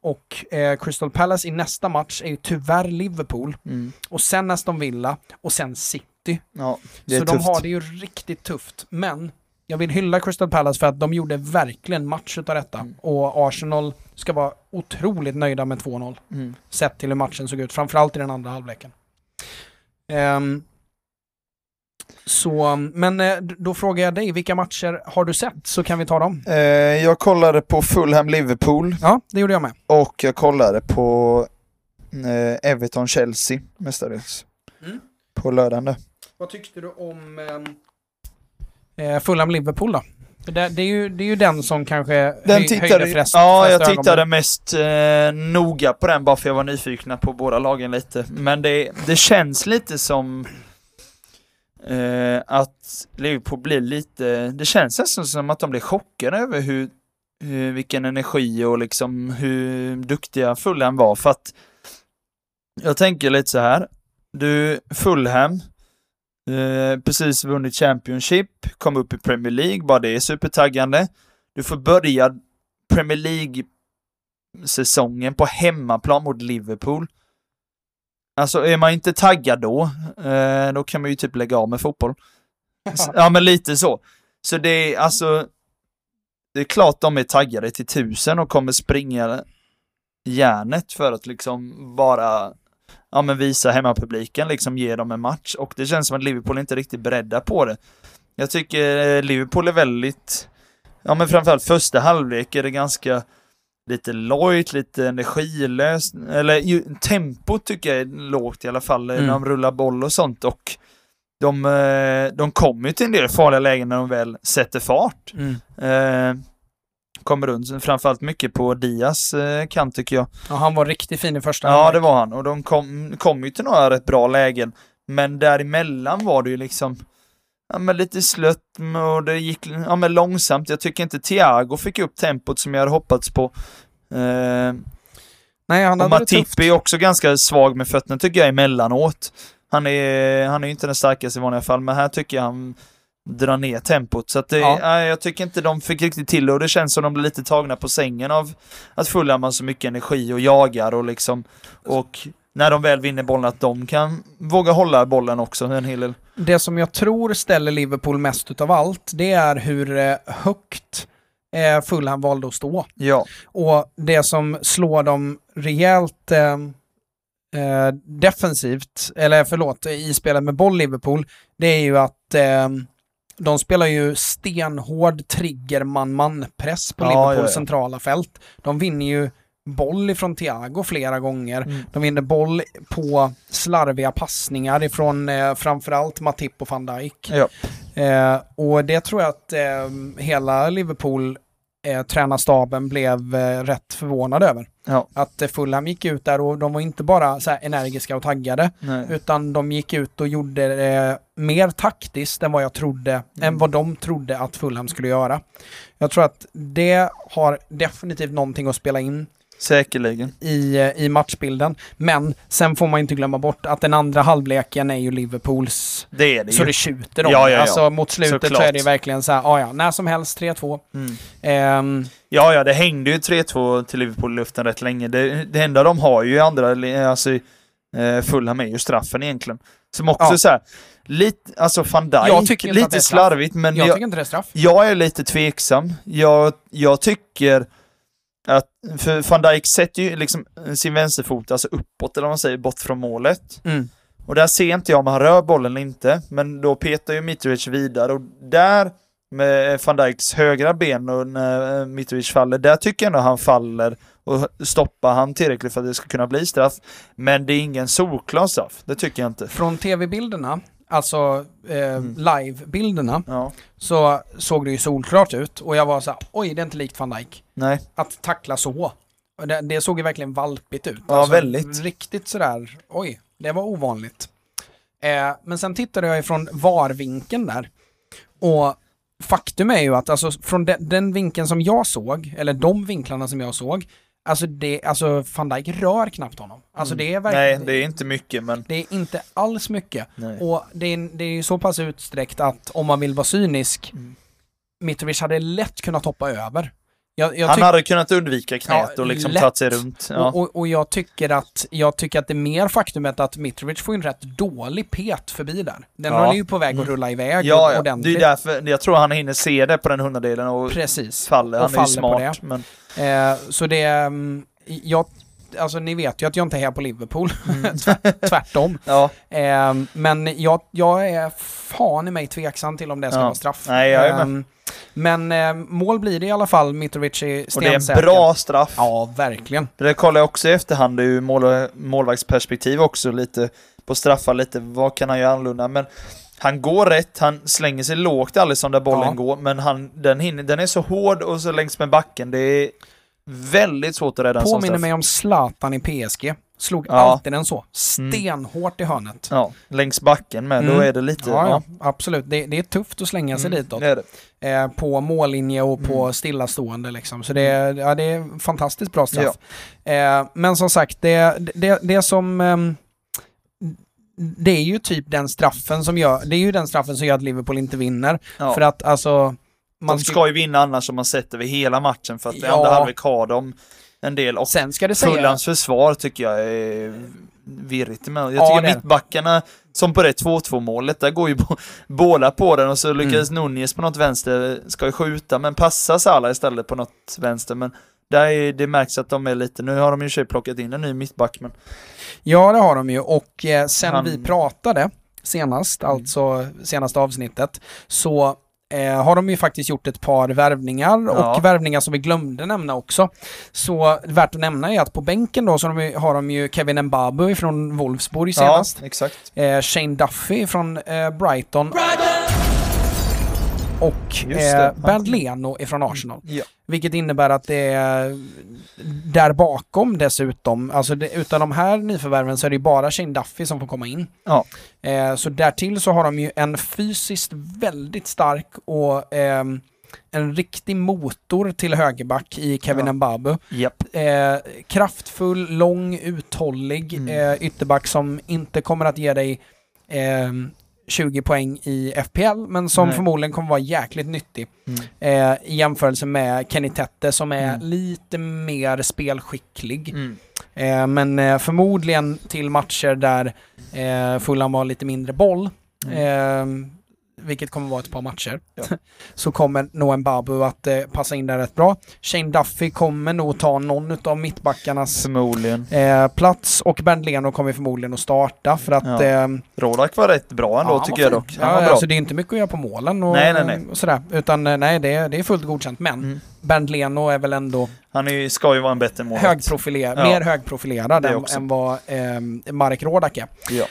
A: Och eh, Crystal Palace i nästa match är ju tyvärr Liverpool.
B: Mm.
A: Och sen Aston Villa och sen City.
B: Ja, det är
A: så
B: tufft.
A: de har det ju riktigt tufft. Men jag vill hylla Crystal Palace för att de gjorde verkligen match utav detta.
B: Mm.
A: Och Arsenal ska vara otroligt nöjda med 2-0.
B: Mm.
A: Sett till hur matchen såg ut, framförallt i den andra halvleken. Ehm, så, men eh, då frågar jag dig, vilka matcher har du sett? Så kan vi ta dem.
B: Eh, jag kollade på Fulham-Liverpool
A: Ja, det gjorde jag med.
B: och jag kollade på eh, Everton-Chelsea mestadels.
A: Mm.
B: På lördagen där.
A: Vad tyckte du om eh, Fulham-Liverpool då? För Det, det, är ju, det är ju den som kanske
B: Den
A: höj,
B: tittade,
A: höjde flest
B: ja,
A: flest
B: jag tittade mest eh, noga på den bara för jag var nyfiken på båda lagen lite. Men det, det känns lite som eh, att Liverpool blir lite, det känns nästan som att de blir chockade över hur, hur vilken energi och liksom hur duktiga Fulham var. För att jag tänker lite så här. Du, Fulham, eh, precis vunnit Championship, kom upp i Premier League, bara det är supertaggande. Du får börja Premier League-säsongen på hemmaplan mot Liverpool. Alltså är man inte taggad då, eh, då kan man ju typ lägga av med fotboll. Ja men lite så. Så det är alltså, det är klart de är taggade till tusen och kommer springa järnet för att liksom bara ja, men visa hemmapubliken, liksom ge dem en match. Och det känns som att Liverpool inte är riktigt beredda på det. Jag tycker eh, Liverpool är väldigt, ja men framförallt första halvlek är det ganska lite lojt, lite energilöst, eller ju, tempot tycker jag är lågt i alla fall
A: Mm.
B: när de rullar boll och sånt och de, eh, de kommer ju till en del farliga lägen när de väl sätter fart.
A: Mm.
B: Eh, kommer runt, framförallt mycket på Dias eh, kant tycker jag.
A: Ja, han var riktigt fin i första
B: Ja, det var han. Och de kom, kom ju till några rätt bra lägen. Men däremellan var det ju liksom... ja, men lite slött och det gick ja, men långsamt. Jag tycker inte Thiago fick upp tempot som jag hade hoppats på. Eh,
A: Nej, han
B: och
A: hade det tufft.
B: Matip är också ganska svag med fötterna tycker jag emellanåt. Han är, han är inte den starkaste i vanliga fall, men här tycker jag han drar ner tempot. Så att det,
A: Ja.
B: jag tycker inte de fick riktigt till det och det känns som de blir lite tagna på sängen av att Fulham har så mycket energi och jagar och liksom och när de väl vinner bollen att de kan våga hålla bollen också en hel del.
A: Det som jag tror ställer Liverpool mest utav allt, det är hur eh, högt eh, Fulham valde att stå.
B: Ja,
A: Och det som slår dem rejält eh, eh, defensivt, eller förlåt, i spelet med boll Liverpool, det är ju att eh, de spelar ju stenhård trigger man-man-press på
B: Ja,
A: Liverpools
B: ja, ja.
A: centrala fält. De vinner ju boll ifrån Thiago flera gånger.
B: Mm.
A: De vinner boll på slarviga passningar ifrån eh, framförallt Matip och van Dijk.
B: ja.
A: Eh, och det tror jag att eh, hela Liverpool eh, tränarstaben blev eh, rätt förvånad över.
B: Ja.
A: Att eh, Fulham gick ut där och de var inte bara så här energiska och taggade,
B: Nej.
A: utan de gick ut och gjorde det mer taktiskt än vad jag trodde,
B: Mm.
A: än vad de trodde att Fulham skulle göra. Jag tror att det har definitivt någonting att spela in
B: Säkerligen.
A: i, eh, i matchbilden. Men sen får man inte glömma bort att den andra halvleken är ju Liverpools
B: Det är det
A: så
B: ju.
A: det tjuter om
B: Ja, ja, ja.
A: Alltså mot slutet så
B: Såklart.
A: är det verkligen så här, ja ja, när som helst 3-2.
B: Mm.
A: Ehm,
B: Ja, ja, det hängde ju 3-2 till Liverpool i luften rätt länge. Det, det enda de har ju i andra, alltså eh, Fulham är ju straffen egentligen. Som också
A: Ja.
B: så här, lite, alltså van Dijk, lite slarvigt, men
A: jag
B: jag,
A: tycker inte det är straff.
B: jag är lite tveksam. Jag, jag tycker att, för van Dijk sätter ju liksom sin vänsterfot alltså uppåt, eller vad man säger, bort från målet.
A: Mm.
B: Och där ser inte jag om han rör bollen eller inte, men då petar ju Mitrovic vidare och där med van Dijks högra ben och när eh, Mitrovic faller, där tycker jag nog han faller och stoppar han tillräckligt för att det ska kunna bli straff. Men det är ingen solklar straff, det tycker jag inte.
A: Från tv-bilderna, alltså eh,
B: Mm.
A: live-bilderna,
B: Ja,
A: så såg det ju solklart ut. Och jag var så här, oj det är inte likt van Dijk.
B: nej.
A: Att tackla så. Det, det såg ju verkligen valpigt ut.
B: Ja, väldigt.
A: Riktigt sådär, oj, det var ovanligt. Eh, men sen tittade jag ifrån VAR-vinkeln där. Och faktum är ju att alltså, från den, den vinkeln som jag såg, eller de vinklarna som jag såg, alltså, det, alltså van Dijk rör knappt honom. Alltså det är
B: Nej,
A: verkligen...
B: det är inte mycket, men...
A: Det är inte alls mycket.
B: Nej.
A: Och det är, det är så pass utsträckt att om man vill vara cynisk,
B: Mm.
A: Mitrovic hade lätt kunnat hoppa över. Jag, jag
B: Han hade kunnat undvika knät
A: Ja,
B: och liksom
A: lätt.
B: tagit sig runt. Ja.
A: och, och, och jag tycker att jag tycker att det är mer faktumet att Mitrovic får en rätt dålig pet förbi där. Den
B: Ja.
A: är ju på väg att
B: Mm.
A: rulla iväg
B: Ja, ja. det är
A: ordentligt.
B: därför, jag tror han hinner se det på den hundradelen och
A: Precis.
B: faller.
A: och
B: Han är ju
A: faller på
B: smart, men...
A: Eh, så det, mm, jag, alltså ni vet ju att jag inte är här på Liverpool,
B: Mm.
A: tvärtom.
B: Ja,
A: Eh, men jag, jag är fan i mig tveksam till om det ska
B: Ja.
A: vara straff.
B: Nej, jag är med.
A: Men eh, mål blir det i alla fall, Mitrovic är
B: och det är en
A: stensäker.
B: bra straff.
A: Ja, verkligen.
B: Det kollar jag också i efterhand ur mål, målvaktsperspektiv också lite på straffar lite, vad kan han göra annorlunda? Men han går rätt, han slänger sig lågt som där bollen
A: Ja.
B: går, men han, den, hinner, den är så hård och så längs med backen, det är väldigt svårt att rädda en sån
A: Påminner
B: straff.
A: mig om Zlatan i PSG. Slog
B: Ja.
A: alltid den så. Stenhårt i hörnet.
B: Ja, längs backen med,
A: Mm.
B: då är det lite...
A: Ja, ja, absolut. Det, det är tufft att slänga sig
B: Mm,
A: ditåt.
B: det det.
A: Eh, på mållinje och på
B: Mm.
A: stillastående liksom. Så det, är- ja, det är fantastiskt bra straff. Eh, men som sagt, det, det, det som... ehm, det är ju typ den straffen som gör, det är ju den straffen som gör att Liverpool inte vinner.
B: Ja.
A: För att alltså... Man
B: de ska ju vinna annars om man sett över hela matchen, för att
A: Ja.
B: andra halvlek har de en del. Och
A: Sen ska det sägas...
B: Fulhams försvar tycker jag är virrigt med. Jag
A: Ja,
B: tycker
A: det
B: mittbackarna, som på det 2-2 målet, där går ju båda på den och så lyckas Nunez på något vänster, ska ju skjuta, men passar Salah istället på något vänster. Men där är, det märks att de är lite, nu har de ju sig plockat in en ny mittback, men
A: Ja, det har de ju. Och eh, sen
B: Han-
A: vi pratade senast,
B: Mm.
A: alltså senaste avsnittet, så eh, har de ju faktiskt gjort ett par värvningar
B: Ja.
A: och värvningar som vi glömde nämna också. Så värt att nämna är att på bänken då så har de, ju- har de ju Kevin Mbabu från Wolfsburg senast.
B: exakt.
A: Eh, Shane Duffy från eh, Brighton. Och eh, Leno ifrån Arsenal.
B: Ja.
A: Vilket innebär att det är där bakom dessutom, alltså det, utan de här nyförvärven så är det ju bara Shane Duffy som får komma in.
B: Ja.
A: Eh, så därtill så har de ju en fysiskt väldigt stark och ehm, en riktig motor till högerback i Kevin
B: Ja.
A: Mbabu.
B: Japp.
A: Eh, kraftfull, lång, uthållig
B: Mm.
A: eh, ytterback som inte kommer att ge dig ehm, 20 poäng i FPL, men som
B: Nej.
A: förmodligen kommer vara jäkligt nyttig
B: Mm.
A: eh, i jämförelse med Kenny Tette som är
B: Mm.
A: lite mer spelskicklig.
B: Mm.
A: Eh, men eh, förmodligen till matcher där eh, Fulham har lite mindre boll,
B: Mm.
A: Vilket kommer vara ett par matcher,
B: Ja.
A: så kommer nog Mbabu att eh, passa in där rätt bra. Shane Duffy kommer nog ta någon av mittbackarnas eh, plats och Bernd Leno kommer förmodligen att starta för att
B: Ja.
A: eh,
B: Rodak var rätt bra ändå
A: Ja,
B: tycker jag dock.
A: Ja,
B: bra.
A: alltså det är inte mycket att göra på målen och,
B: Nej, nej, nej.
A: och sådär. Utan eh, nej, det är, det är fullt godkänt. Men
B: Mm.
A: Bernd Leno är väl ändå
B: Han är, ska ju vara en bättre målvakt.
A: högprofilerad,
B: Ja.
A: mer högprofilerad än, än vad eh, Marek Rodak är.
B: Ja.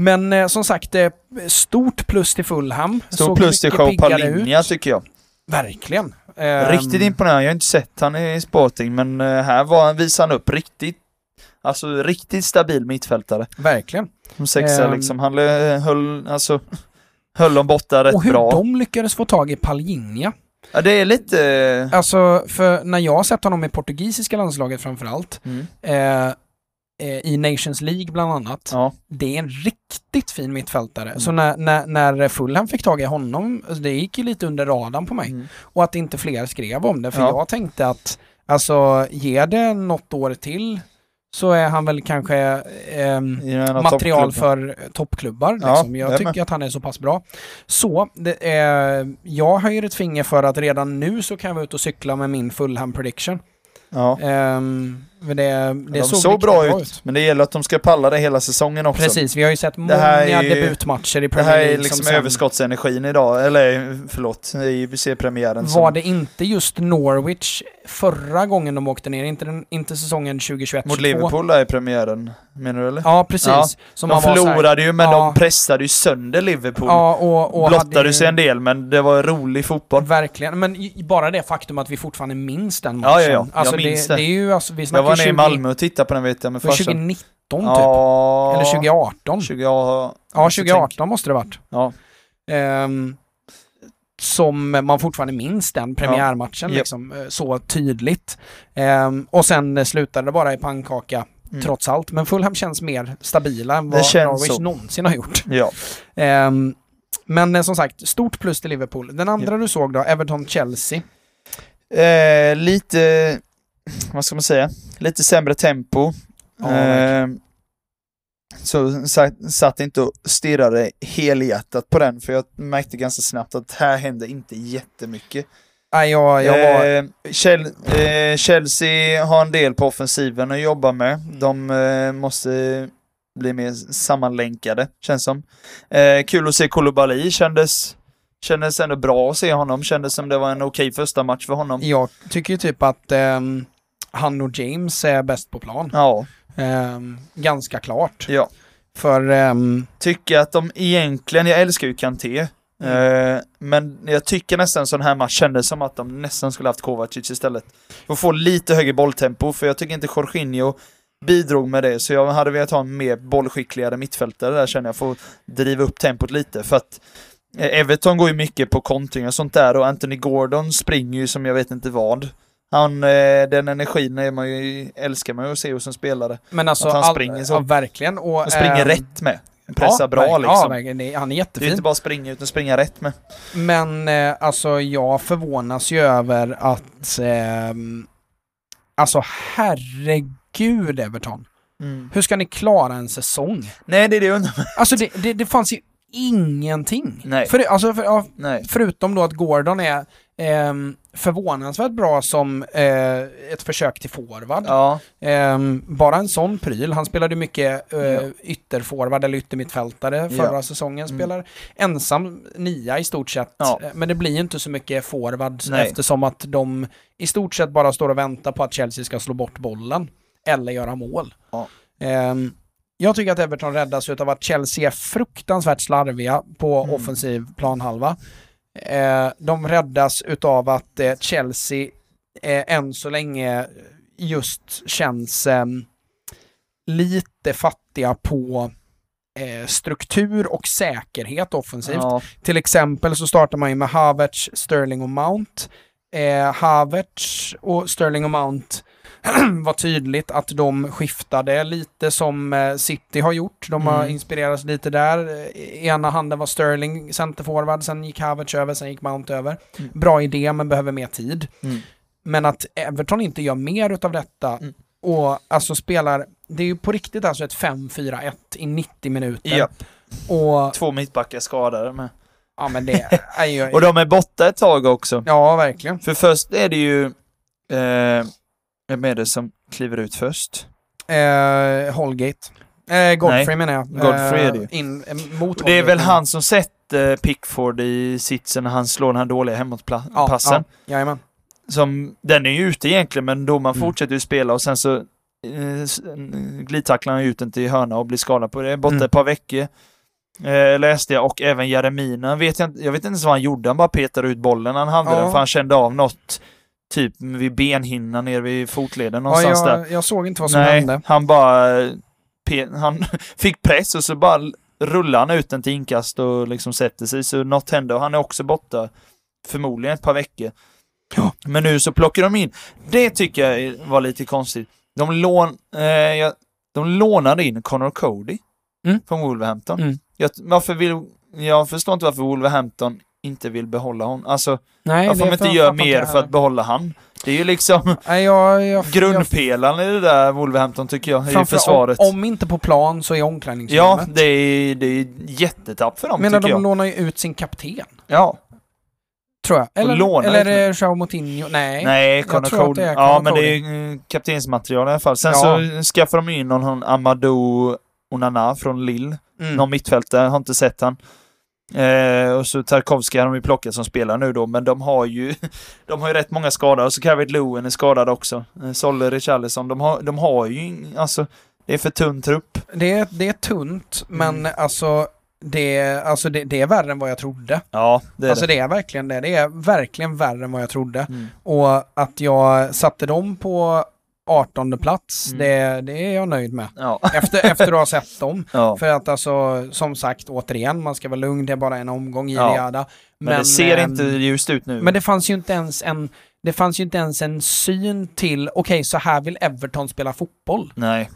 A: Men eh, som sagt, eh, stort plus till Fulham.
B: Stor
A: Såg
B: plus till Palinja
A: ut.
B: tycker jag.
A: Verkligen. Ehm,
B: Riktigt imponerande. Jag har inte sett han i Sporting, men eh, här var han, visade han upp riktigt, alltså riktigt stabil mittfältare.
A: Verkligen.
B: Som sexa
A: Ehm.
B: liksom. Han eh, höll, alltså, höll dem borta rätt
A: och hur
B: bra.
A: de lyckades få tag i Palinja.
B: Ja, det är lite... eh,
A: Alltså, för när jag har sett honom i portugisiska landslaget framförallt,
B: Mm.
A: eh, eh, i Nations League bland annat,
B: Ja,
A: det är en riktigt fin mittfältare.
B: Mm.
A: Så när, när, när Fulham fick tag i honom, alltså det gick ju lite under radarn på mig.
B: mm.
A: Och att inte fler skrev om det, för
B: Ja.
A: jag tänkte att alltså, ger det något år till så är han väl kanske
B: av
A: material
B: toppklubbarna.
A: för toppklubbar.
B: Ja,
A: Liksom. Jag
B: jag
A: tycker
B: med.
A: att han är så pass bra. Så, det, eh, jag höjer ett finger för att redan nu så kan jag vara ute och cykla med min Fulham prediction.
B: Ja.
A: Ehm, för det, det
B: de
A: såg,
B: såg bra ut, men det gäller att de ska palla det hela säsongen också.
A: Precis, vi har ju sett många
B: här ju-
A: debutmatcher i
B: Det
A: Premier
B: här
A: League
B: är liksom
A: som sen-
B: överskottsenergin idag, eller förlåt, i IBC-premiären.
A: Var det inte just Norwich förra gången de åkte ner? Inte, den, inte säsongen 2021
B: Mot Liverpool där i premiären, menar du eller?
A: Ja, precis.
B: Ja,
A: Som
B: de
A: så här-
B: förlorade ju, men
A: Ja.
B: de pressade ju sönder Liverpool.
A: Ja, och, och
B: Blottade
A: ju-
B: sig en del, men det var rolig fotboll.
A: Verkligen, men bara det faktum att vi fortfarande minns den matchen.
B: Ja, ja, ja. Jag
A: Alltså
B: minns
A: det,
B: det.
A: det är ju, alltså, vi
B: Jag
A: snackar
B: var nere i
A: 20,
B: Malmö och tittade på den vet jag med farsan.
A: 2019 typ.
B: Ja,
A: Eller 2018.
B: 20, ja,
A: ja, 2018 måste det varit.
B: Ja.
A: Ehm, som man fortfarande minns den premiärmatchen
B: Japp.
A: liksom, eh, så tydligt. Ehm, och sen eh, slutade det bara i pannkaka
B: Mm.
A: trots allt. Men Fulham känns mer stabila än vad Norwich
B: så.
A: någonsin har gjort.
B: Ja.
A: Ehm, men eh, som sagt, stort plus till Liverpool. Den andra du såg då, Everton-Chelsea.
B: Eh, lite, vad ska man säga, lite sämre tempo.
A: Ja,
B: eh, så satt, satt inte och stirrade helhjärtat på den, för jag märkte ganska snabbt att här hände inte jättemycket.
A: Nej, jag, jag var...
B: Eh, Chel- eh, Chelsea har en del på offensiven att jobba med. De eh, måste bli mer sammanlänkade, känns som. Eh, kul att se Koulibaly, kändes, kändes ändå bra att se honom. Kändes som det var en okej första match för honom.
A: Jag tycker ju typ att ehm, han och James är bäst på plan.
B: Ja,
A: Ehm, ganska klart.
B: ja.
A: För ehm,
B: Tycker att de egentligen, jag älskar ju Kanté, eh, men jag tycker nästan sån här match kändes som att de nästan skulle haft Kovacic istället. Att få lite högre bolltempo, för jag tycker inte Jorginho bidrog med det, så jag hade velat ha en mer bollskickligare mittfältare där känner jag, att driva upp tempot lite, för att eh, Everton går ju mycket på kontring och sånt där och Anthony Gordon springer ju som jag vet inte vad. Han, eh, den energin är man ju, älskar man ju att se hos en spelare.
A: Men alltså,
B: Att han
A: all-
B: springer så.
A: Ja, verkligen. Och,
B: Han springer
A: ehm,
B: rätt med. Pressar
A: ja,
B: bra liksom.
A: Ja. Det- han är
B: Det är
A: jättefin.
B: inte bara springa utan springa rätt med.
A: Men eh, alltså jag förvånas ju över att... ehm, alltså herregud Everton. Hur ska ni klara en säsong?
B: Nej, det är det jag undrar.
A: Alltså det, det, det fanns ju ingenting.
B: Nej.
A: För, alltså, för, ja,
B: Nej.
A: förutom då att Gordon är ehm, förvånansvärt bra som eh, ett försök till forward.
B: Ja,
A: Ehm, bara en sån pryl. Han spelade mycket eh,
B: Ja.
A: ytterforward eller yttermittfältare förra
B: Ja.
A: säsongen.
B: Mm.
A: Spelar ensam nia i stort sett.
B: Ja.
A: Eh, Men det blir inte så mycket forward
B: Nej.
A: eftersom att de i stort sett bara står och väntar på att Chelsea ska slå bort bollen. Eller göra mål. Ehm, jag tycker att Everton räddas av att Chelsea är fruktansvärt slarviga på
B: Mm.
A: offensiv planhalva. Eh, de räddas utav att eh, Chelsea eh, än så länge just känns eh, lite fattiga på eh, struktur och säkerhet offensivt.
B: Ja,
A: Till exempel så startar man ju med Havertz, Sterling och Mount. Eh, Havertz och Sterling och Mount var tydligt att de skiftade lite som eh, City har gjort. De har
B: Mm.
A: inspirerats lite där. Eh, Ena handen var Sterling centerforward, sen gick Havertz över, sen gick Mount över.
B: Mm.
A: Bra idé, men behöver mer tid.
B: mm.
A: Men att Everton inte gör mer utav detta
B: Mm.
A: och alltså spelar, det är ju på riktigt alltså ett 5-4-1 i 90 minuter.
B: ja.
A: Och
B: Två mittbackar skadade med.
A: ja men det är ju...
B: Och de är borta ett tag också.
A: Ja, verkligen.
B: För först är det ju... Eh, vem är det som kliver ut först?
A: Eh, Holgate. Eh, Godfrey
B: Nej,
A: menar jag.
B: Godfrey är det ju.
A: Eh, in, eh, mot
B: Det är väl han som sätter Pickford i sitsen när han slår den här dåliga
A: ja,
B: hemåtpassen.
A: Ja, jajamän.
B: Som, den är ju ute egentligen, men domaren
A: Mm.
B: fortsätter ju spela och sen så eh, glidtacklar han ut den till hörna och blir skadad på det. Borta
A: Mm.
B: ett par veckor. Eh, läste jag och även Jeremina vet jag, inte- jag vet inte ens vad han gjorde, han bara petade ut bollen han hade
A: Ja.
B: den för han kände av något typ vid benhinnan ner vid fotleden
A: Ja,
B: någonstans där.
A: jag, jag såg inte vad som
B: Nej,
A: hände.
B: han bara han fick press och så bara rullar han ut den till inkast och liksom sätter sig så något hände och han är också borta förmodligen ett par veckor.
A: Ja.
B: Men nu så plockar de in, det tycker jag var lite konstigt. De, lån, eh, de lånade in Connor Cody
A: Mm.
B: från Wolverhampton.
A: Mm.
B: Jag, varför vill, jag förstår inte varför Wolverhampton inte vill behålla honom. Alltså,
A: Nej,
B: varför de
A: det
B: inte gör mer
A: jag
B: för att behålla han. Det är ju liksom
A: Nej, jag, jag,
B: grundpelaren i det där Wolverhampton tycker jag, i försvaret.
A: Om, om inte på plan så i omklädningsrummet.
B: Ja, det är, det är jättetapp för dem
A: Menar
B: tycker
A: de
B: jag.
A: lånar ju ut sin kapten.
B: Ja,
A: Tror jag. Eller,
B: lånar
A: eller är det Joao Moutinho? Nej.
B: nej,
A: jag
B: Connor Cody. Ja, men det är eh, kaptensmaterial i alla fall. Sen
A: Ja.
B: så skaffar de in någon, någon Amadou Onana från Lille.
A: Mm.
B: Någon mittfältare, har inte sett han. Eh, och så Tarkovsky har de ju plockat som spelar nu då, men de har ju de har ju rätt många skadade. Och så Calvert Lewin är skadad också. Eh, Solle Richarlison. De har, de har ju, alltså, det är för tunn trupp.
A: Det, är, det är tunt, men
B: Mm.
A: alltså, det, alltså det, det är värre än vad jag trodde.
B: Ja, det är
A: alltså
B: det.
A: det är verkligen det. Det är verkligen värre än vad jag trodde.
B: Mm.
A: Och att jag satte dem på 18 plats,
B: Mm.
A: det, det är jag nöjd med.
B: Ja.
A: Efter, efter att ha sett dem.
B: ja.
A: För att alltså, som sagt, återigen, man ska vara lugn, det är bara en omgång i
B: Ja.
A: Jada.
B: Men, det ser
A: ehm,
B: inte ljust ut nu.
A: Men det fanns ju inte ens en, det fanns ju inte ens en syn till, okej, så här vill Everton spela fotboll.
B: Nej.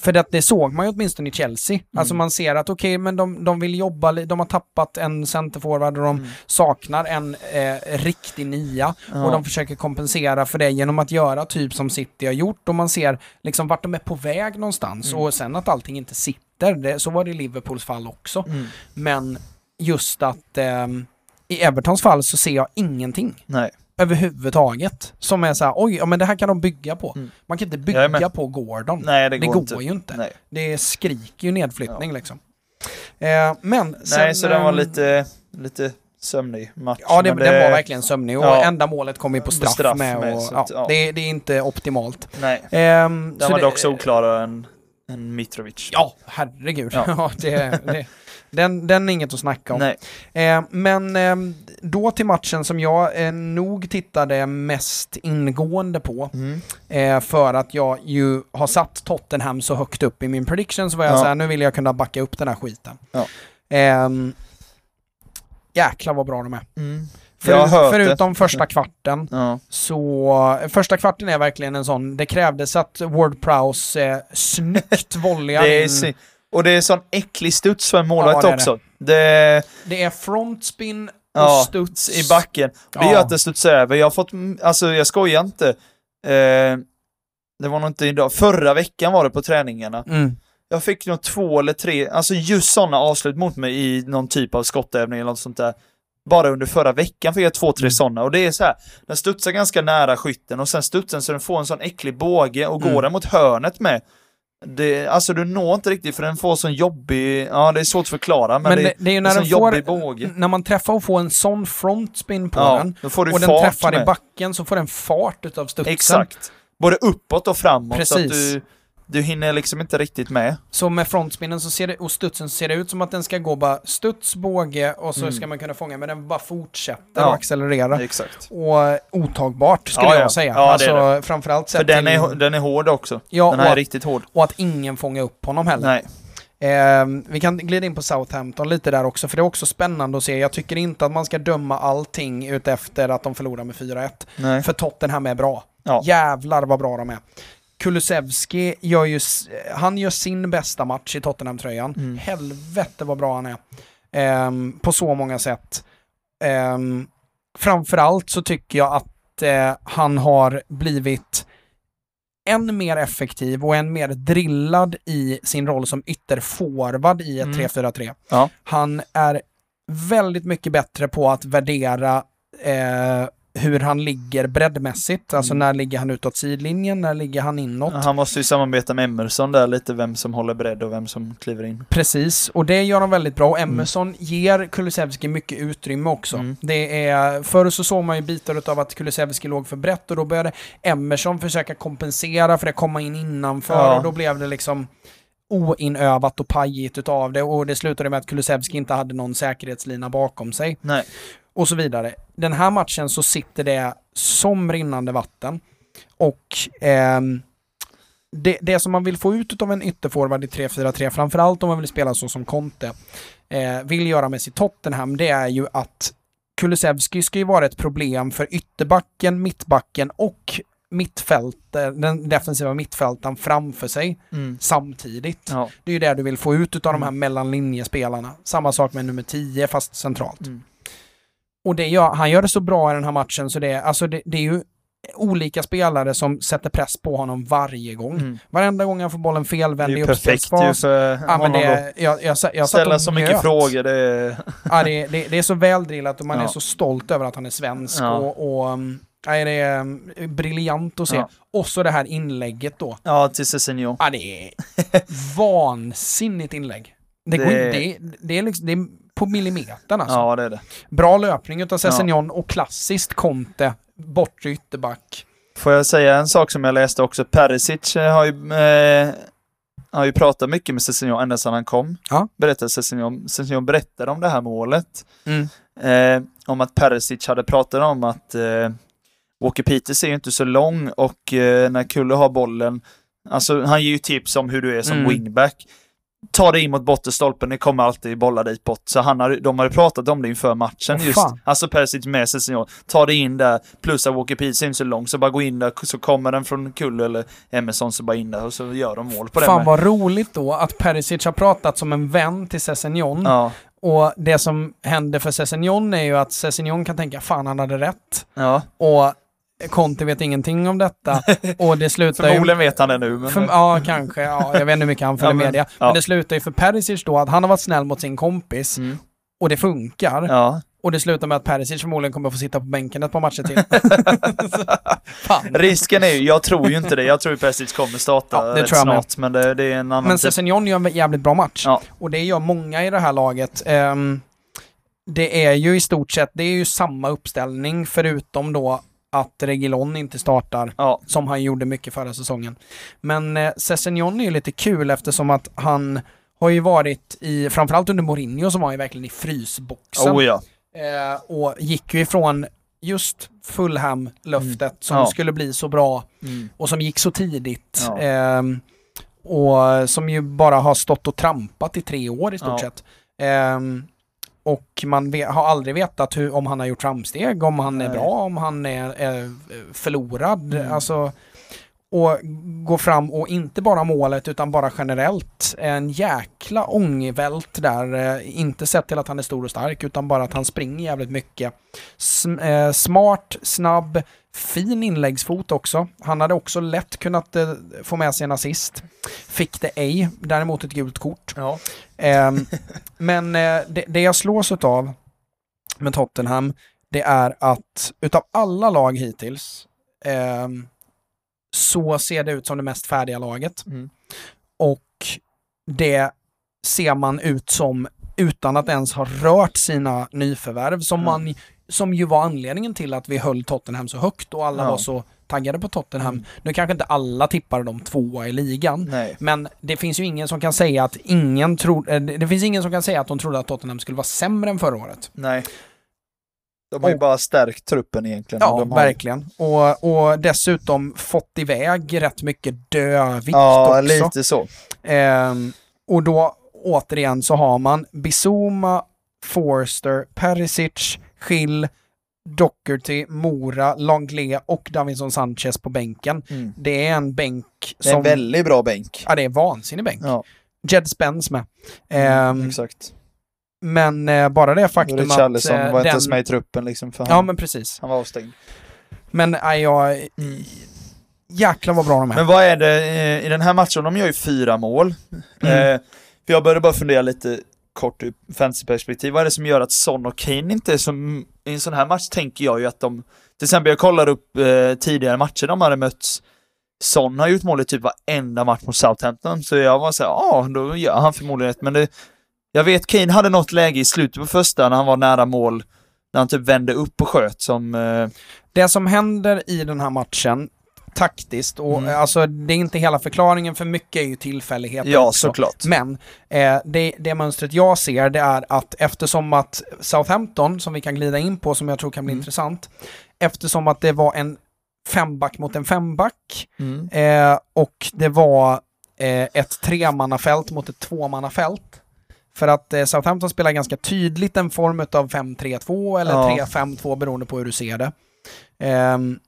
A: För att det såg man ju åtminstone i Chelsea. Alltså
B: Mm.
A: man ser att okej, men de, de vill jobba, de har tappat en centerforward och de
B: Mm.
A: saknar en eh, riktig nia.
B: Ja.
A: Och de försöker kompensera för det genom att göra typ som City har gjort och man ser liksom vart de är på väg någonstans.
B: Mm.
A: Och sen att allting inte sitter, det, så var det i Liverpools fall också.
B: Mm.
A: Men just att ehm, i Evertons fall så ser jag ingenting
B: Nej.
A: Överhuvudtaget. Som är så här, oj, ja, men det här kan de bygga på.
B: Mm.
A: Man kan inte bygga på Gordon.
B: Nej, det,
A: det
B: går,
A: går
B: inte.
A: ju inte.
B: Nej.
A: Det skriker ju nedflyttning liksom. Eh, men sen...
B: Nej, så den var
A: ehm,
B: lite, lite sömnig match.
A: Ja, det,
B: men
A: den var verkligen sömnig och
B: Ja.
A: enda målet kom ju på straff,
B: Straff
A: med.
B: med,
A: och,
B: så
A: ja,
B: ja.
A: Det, det är inte optimalt.
B: Nej,
A: Ehm,
B: den
A: så
B: var
A: det-
B: dock så oklarare än, än Mitrovic.
A: Ja, herregud. Ja.
B: Ja.
A: det, det, den, den är inget att snacka om. Eh, men eh, då till matchen som jag eh, nog tittade mest ingående på,
B: Mm.
A: eh, för att jag ju har satt Tottenham så högt upp i min prediction, så var jag
B: Ja.
A: så här, nu vill jag kunna backa upp den här skiten.
B: Ja.
A: Ehm, jäklar vad bra de är.
B: Mm.
A: För,
B: hört det.
A: förutom första kvarten,
B: Ja.
A: så första kvarten är verkligen en sån, det krävdes att Ward Prowse eh, snyggt
B: är,
A: in.
B: Och det är sån äcklig studs för en målvakt
A: Ja, det
B: också. Det,
A: Det är frontspin och
B: Ja,
A: studs.
B: i backen. Det
A: Ja.
B: gör att det studsar över. Jag har fått, alltså jag skojar inte. Eh, det var nog inte idag, förra veckan var det på träningarna.
A: Mm.
B: Jag fick nog två eller tre, alltså just sådana avslut mot mig i någon typ av skottövning eller något sånt där. Bara under förra veckan fick jag två, tre
A: Mm.
B: sådana och det är så här, den studsar ganska nära skytten och sen studsar den så den får en sån äcklig båge och
A: Mm.
B: går den mot hörnet med. Det, alltså du når inte riktigt för den får sån jobbig, ja det är svårt att förklara men,
A: Men
B: det,
A: det, är ju
B: är
A: när den får,
B: jobbig båge.
A: när man träffar och får en sån frontspin på
B: Ja,
A: den och den träffar
B: med.
A: i backen så får den fart utav studsen.
B: Exakt. Både uppåt och framåt så att
A: Precis.
B: du Du hinner liksom inte riktigt med.
A: Så med frontspinnen så ser det, och studsen så ser det ut som att den ska gå bara studs, båge och så
B: Mm.
A: ska man kunna fånga, men den bara fortsätter
B: Ja.
A: och accelererar.
B: Exakt.
A: Och otagbart skulle
B: Ja, ja.
A: jag säga.
B: Ja, det
A: alltså
B: är
A: framförallt
B: För
A: sett
B: den
A: till,
B: är, den är hård också.
A: ja,
B: Den här är riktigt hård.
A: och att ingen fångar upp honom heller.
B: Nej.
A: Ehm, vi kan glida in på Southampton lite där också, för det är också spännande att se. Jag tycker inte att man ska döma allting utefter att de förlorar med 4-1.
B: Nej.
A: För Tottenham är bra.
B: Ja.
A: Jävlar vad bra de är. Kulusevski gör ju, han gör sin bästa match i Tottenham-tröjan.
B: Mm.
A: Helvete vad bra han är. Ehm, på så många sätt. Um, framförallt så tycker jag att eh, han har blivit än mer effektiv och än mer drillad i sin roll som ytterforward i ett
B: Mm.
A: 3-4-3.
B: Ja.
A: Han är väldigt mycket bättre på att värdera eh, hur han ligger breddmässigt. Alltså
B: Mm.
A: när ligger han utåt sidlinjen, när ligger han inåt.
B: Han måste ju samarbeta med Emerson där lite, vem som håller bredd och vem som kliver in.
A: Precis, och det gör de väldigt bra. Och Emerson ger Kulusevski mycket utrymme också.
B: Mm.
A: Det är, förr så såg man ju bitar av att Kulusevski låg för brett och då började Emerson försöka kompensera för det, komma in innanför
B: Ja.
A: och då blev det liksom oinövat och pajigt utav det och det slutade med att Kulusevski inte hade någon säkerhetslina bakom sig
B: Nej.
A: Och så vidare. Den här matchen så sitter det som rinnande vatten och ehm, det, det som man vill få ut av en ytterforward i 3-4-3, framförallt om man vill spela så som Conte eh, vill göra med sitt Tottenham, det är ju att Kulusevski ska ju vara ett problem för ytterbacken, mittbacken och mittfält, den defensiva mittfältaren framför sig
B: Mm.
A: samtidigt.
B: Ja.
A: Det är ju det du vill få ut av de här mellanlinjespelarna. Samma sak med nummer 10 fast centralt.
B: Mm.
A: Och det gör, han gör det så bra i den här matchen så det, alltså det, det är ju olika spelare som sätter press på honom varje gång.
B: Mm.
A: Varenda gång han får bollen
B: Det är
A: felvänd i
B: ju perfekt ju
A: uppspelsfas.
B: för
A: Ja, men det, är- jag, jag, jag
B: Ställa så mycket frågor, det är...
A: Ja, det, det, det är så väldrillat och man är
B: Ja.
A: så stolt över att han är svensk.
B: Ja.
A: Och, och um, nej, det är um, briljant att se.
B: Ja.
A: Och så det här inlägget då.
B: Ja, till Cessignon.
A: Ja, det är vansinnigt inlägg. Det, går
B: Det-
A: inte, det, det, är liksom, det är på millimetern alltså.
B: Ja, det är det.
A: Bra löpning utav Sessignon och klassiskt Conte, bortre ytterback.
B: Får jag säga en sak som jag läste också? Perisic eh, har ju, eh, har ju pratat mycket med Cessignon ända sedan han kom.
A: Ja.
B: Berättade Cessignon. Cessignon berättade om det här målet.
A: Mm.
B: Eh, om att Perisic hade pratat om att eh, Walker Peters är ju inte så lång och eh, när Kulle har bollen, alltså han ger ju tips om hur du är som
A: Mm.
B: wingback. Ta dig in mot bottenstolpen, det kommer alltid bollar dit bort. Så han har, de har ju pratat om det inför matchen
A: Åh,
B: just.
A: fan.
B: Alltså Perisic med sig. Ta dig in där, plus att Walker Peters är inte så lång, så bara gå in där, så kommer den från Kulle eller Emerson, så bara in där och så gör de mål på det.
A: Fan vad roligt då att Perisic har pratat som en vän till Sessignon.
B: Ja,
A: Och det som händer för Sessignon är ju att Sessignon kan tänka fan han hade rätt.
B: ja.
A: Och Conte vet ingenting om detta. Och det slutar.
B: Förmodligen vet han det nu, men...
A: För, ja, kanske. Ja, jag vet inte hur mycket han följer
B: Ja, men-
A: media.
B: ja.
A: Men det slutar ju för Perisic då att han har varit snäll mot sin kompis
B: Mm.
A: och det funkar.
B: Ja.
A: Och det slutar med att Perisic förmodligen kommer att få sitta på bänken ett par matcher till.
B: Risken är ju, jag tror ju inte det, jag tror ju Perisic kommer starta
A: Ja, det
B: rätt
A: tror jag
B: snart, men det, det är en annan
A: Men
B: typ.
A: Sessignon gör en jävligt bra match.
B: Ja.
A: Och det gör många i det här laget. Ehm, det är ju i stort sett, det är ju samma uppställning förutom då att Regilon inte startar
B: Ja,
A: som han gjorde mycket förra säsongen. Men eh, Sessignon är ju lite kul eftersom att han har ju varit i, framförallt under Mourinho som var ju verkligen i frysboxen.
B: oh ja.
A: Eh, och gick ju ifrån just Fulham-löftet som
B: Ja.
A: skulle bli så bra
B: Mm.
A: och som gick så tidigt. Ehm, och som ju bara har stått och trampat i tre år i stort sett. Ehm, och man har aldrig vetat hur, om han har gjort framsteg, om han är
B: Nej.
A: bra, om han är, är förlorad.
B: Mm.
A: Alltså, och gå fram och inte bara målet utan bara generellt en jäkla ångvält där. Eh, inte sett till att han är stor och stark utan bara att han springer jävligt mycket. Sm- eh, smart, snabb, fin inläggsfot också. Han hade också lätt kunnat eh, få med sig en assist. Fick det ej, däremot ett gult kort.
B: Ja.
A: Ehm, men eh, det, det jag slås av med Tottenham, det är att utav alla lag hittills ehm, så ser det ut som det mest färdiga laget.
B: Mm.
A: Och det ser man ut som utan att ens ha rört sina nyförvärv som,
B: Mm.
A: man, som ju var anledningen till att vi höll Tottenham så högt och alla
B: Ja.
A: var så taggade på Tottenham.
B: Mm.
A: Nu kanske inte alla tippar dem tvåa i ligan.
B: Nej.
A: Men det finns ju ingen som kan säga att ingen tror, eh, det finns ingen som kan säga att de trodde att Tottenham skulle vara sämre än förra året.
B: Nej. De har ju
A: Och-
B: bara stärkt truppen egentligen.
A: Ja,
B: de har...
A: verkligen. Och, och dessutom fått iväg rätt mycket dövikt
B: Ja,
A: också.
B: lite så.
A: Ehm, och då återigen så har man Bizuma, Forster, Perisic, Schill, Doherty, Mora, Langley och Davinson Sanchez på bänken.
B: Mm.
A: Det är en bänk
B: Det är
A: som...
B: en väldigt bra bänk.
A: Ja, det är en vansinnig bänk.
B: Ja,
A: Jed Spence med.
B: mm,
A: Ehm,
B: exakt.
A: men eh, bara det faktum att...
B: Richarlison
A: eh,
B: var inte ens
A: den-
B: med i truppen liksom, för
A: Ja,
B: han,
A: men precis.
B: han var avstängd.
A: Men nej, jag... Jäklar vad bra de är.
B: Men vad är det eh, i den här matchen? De gör ju fyra mål.
A: Mm.
B: Eh, för jag började bara fundera lite kort ur fantasyperspektiv. Vad är det som gör att Son och Kane inte är som... I en sån här match tänker jag ju att de... Till exempel jag kollar upp eh, tidigare matcher de hade mötts. Son har gjort mål i typ varenda match mot Southampton. Så jag var såhär, ja, ah, då gör han förmodligen ett. Men det... Jag vet, Kane hade något läge i slutet på första när han var nära mål. När han typ vände upp och sköt som... Eh,
A: Det som händer i den här matchen taktiskt, och
B: Mm.
A: alltså det är inte hela förklaringen för mycket är ju tillfälligheter
B: ja,
A: också.
B: såklart.
A: Men eh, det, det mönstret jag ser det är att eftersom att Southampton, som vi kan glida in på, som jag tror kan bli
B: Mm.
A: intressant, eftersom att det var en femback mot en femback
B: Mm.
A: eh, och det var eh, ett tremannafält mot ett tvåmannafält. För att eh, Southampton spelar ganska tydligt en form av 5-3-2 eller
B: Ja.
A: 3-5-2 beroende på hur du ser det. Ehm,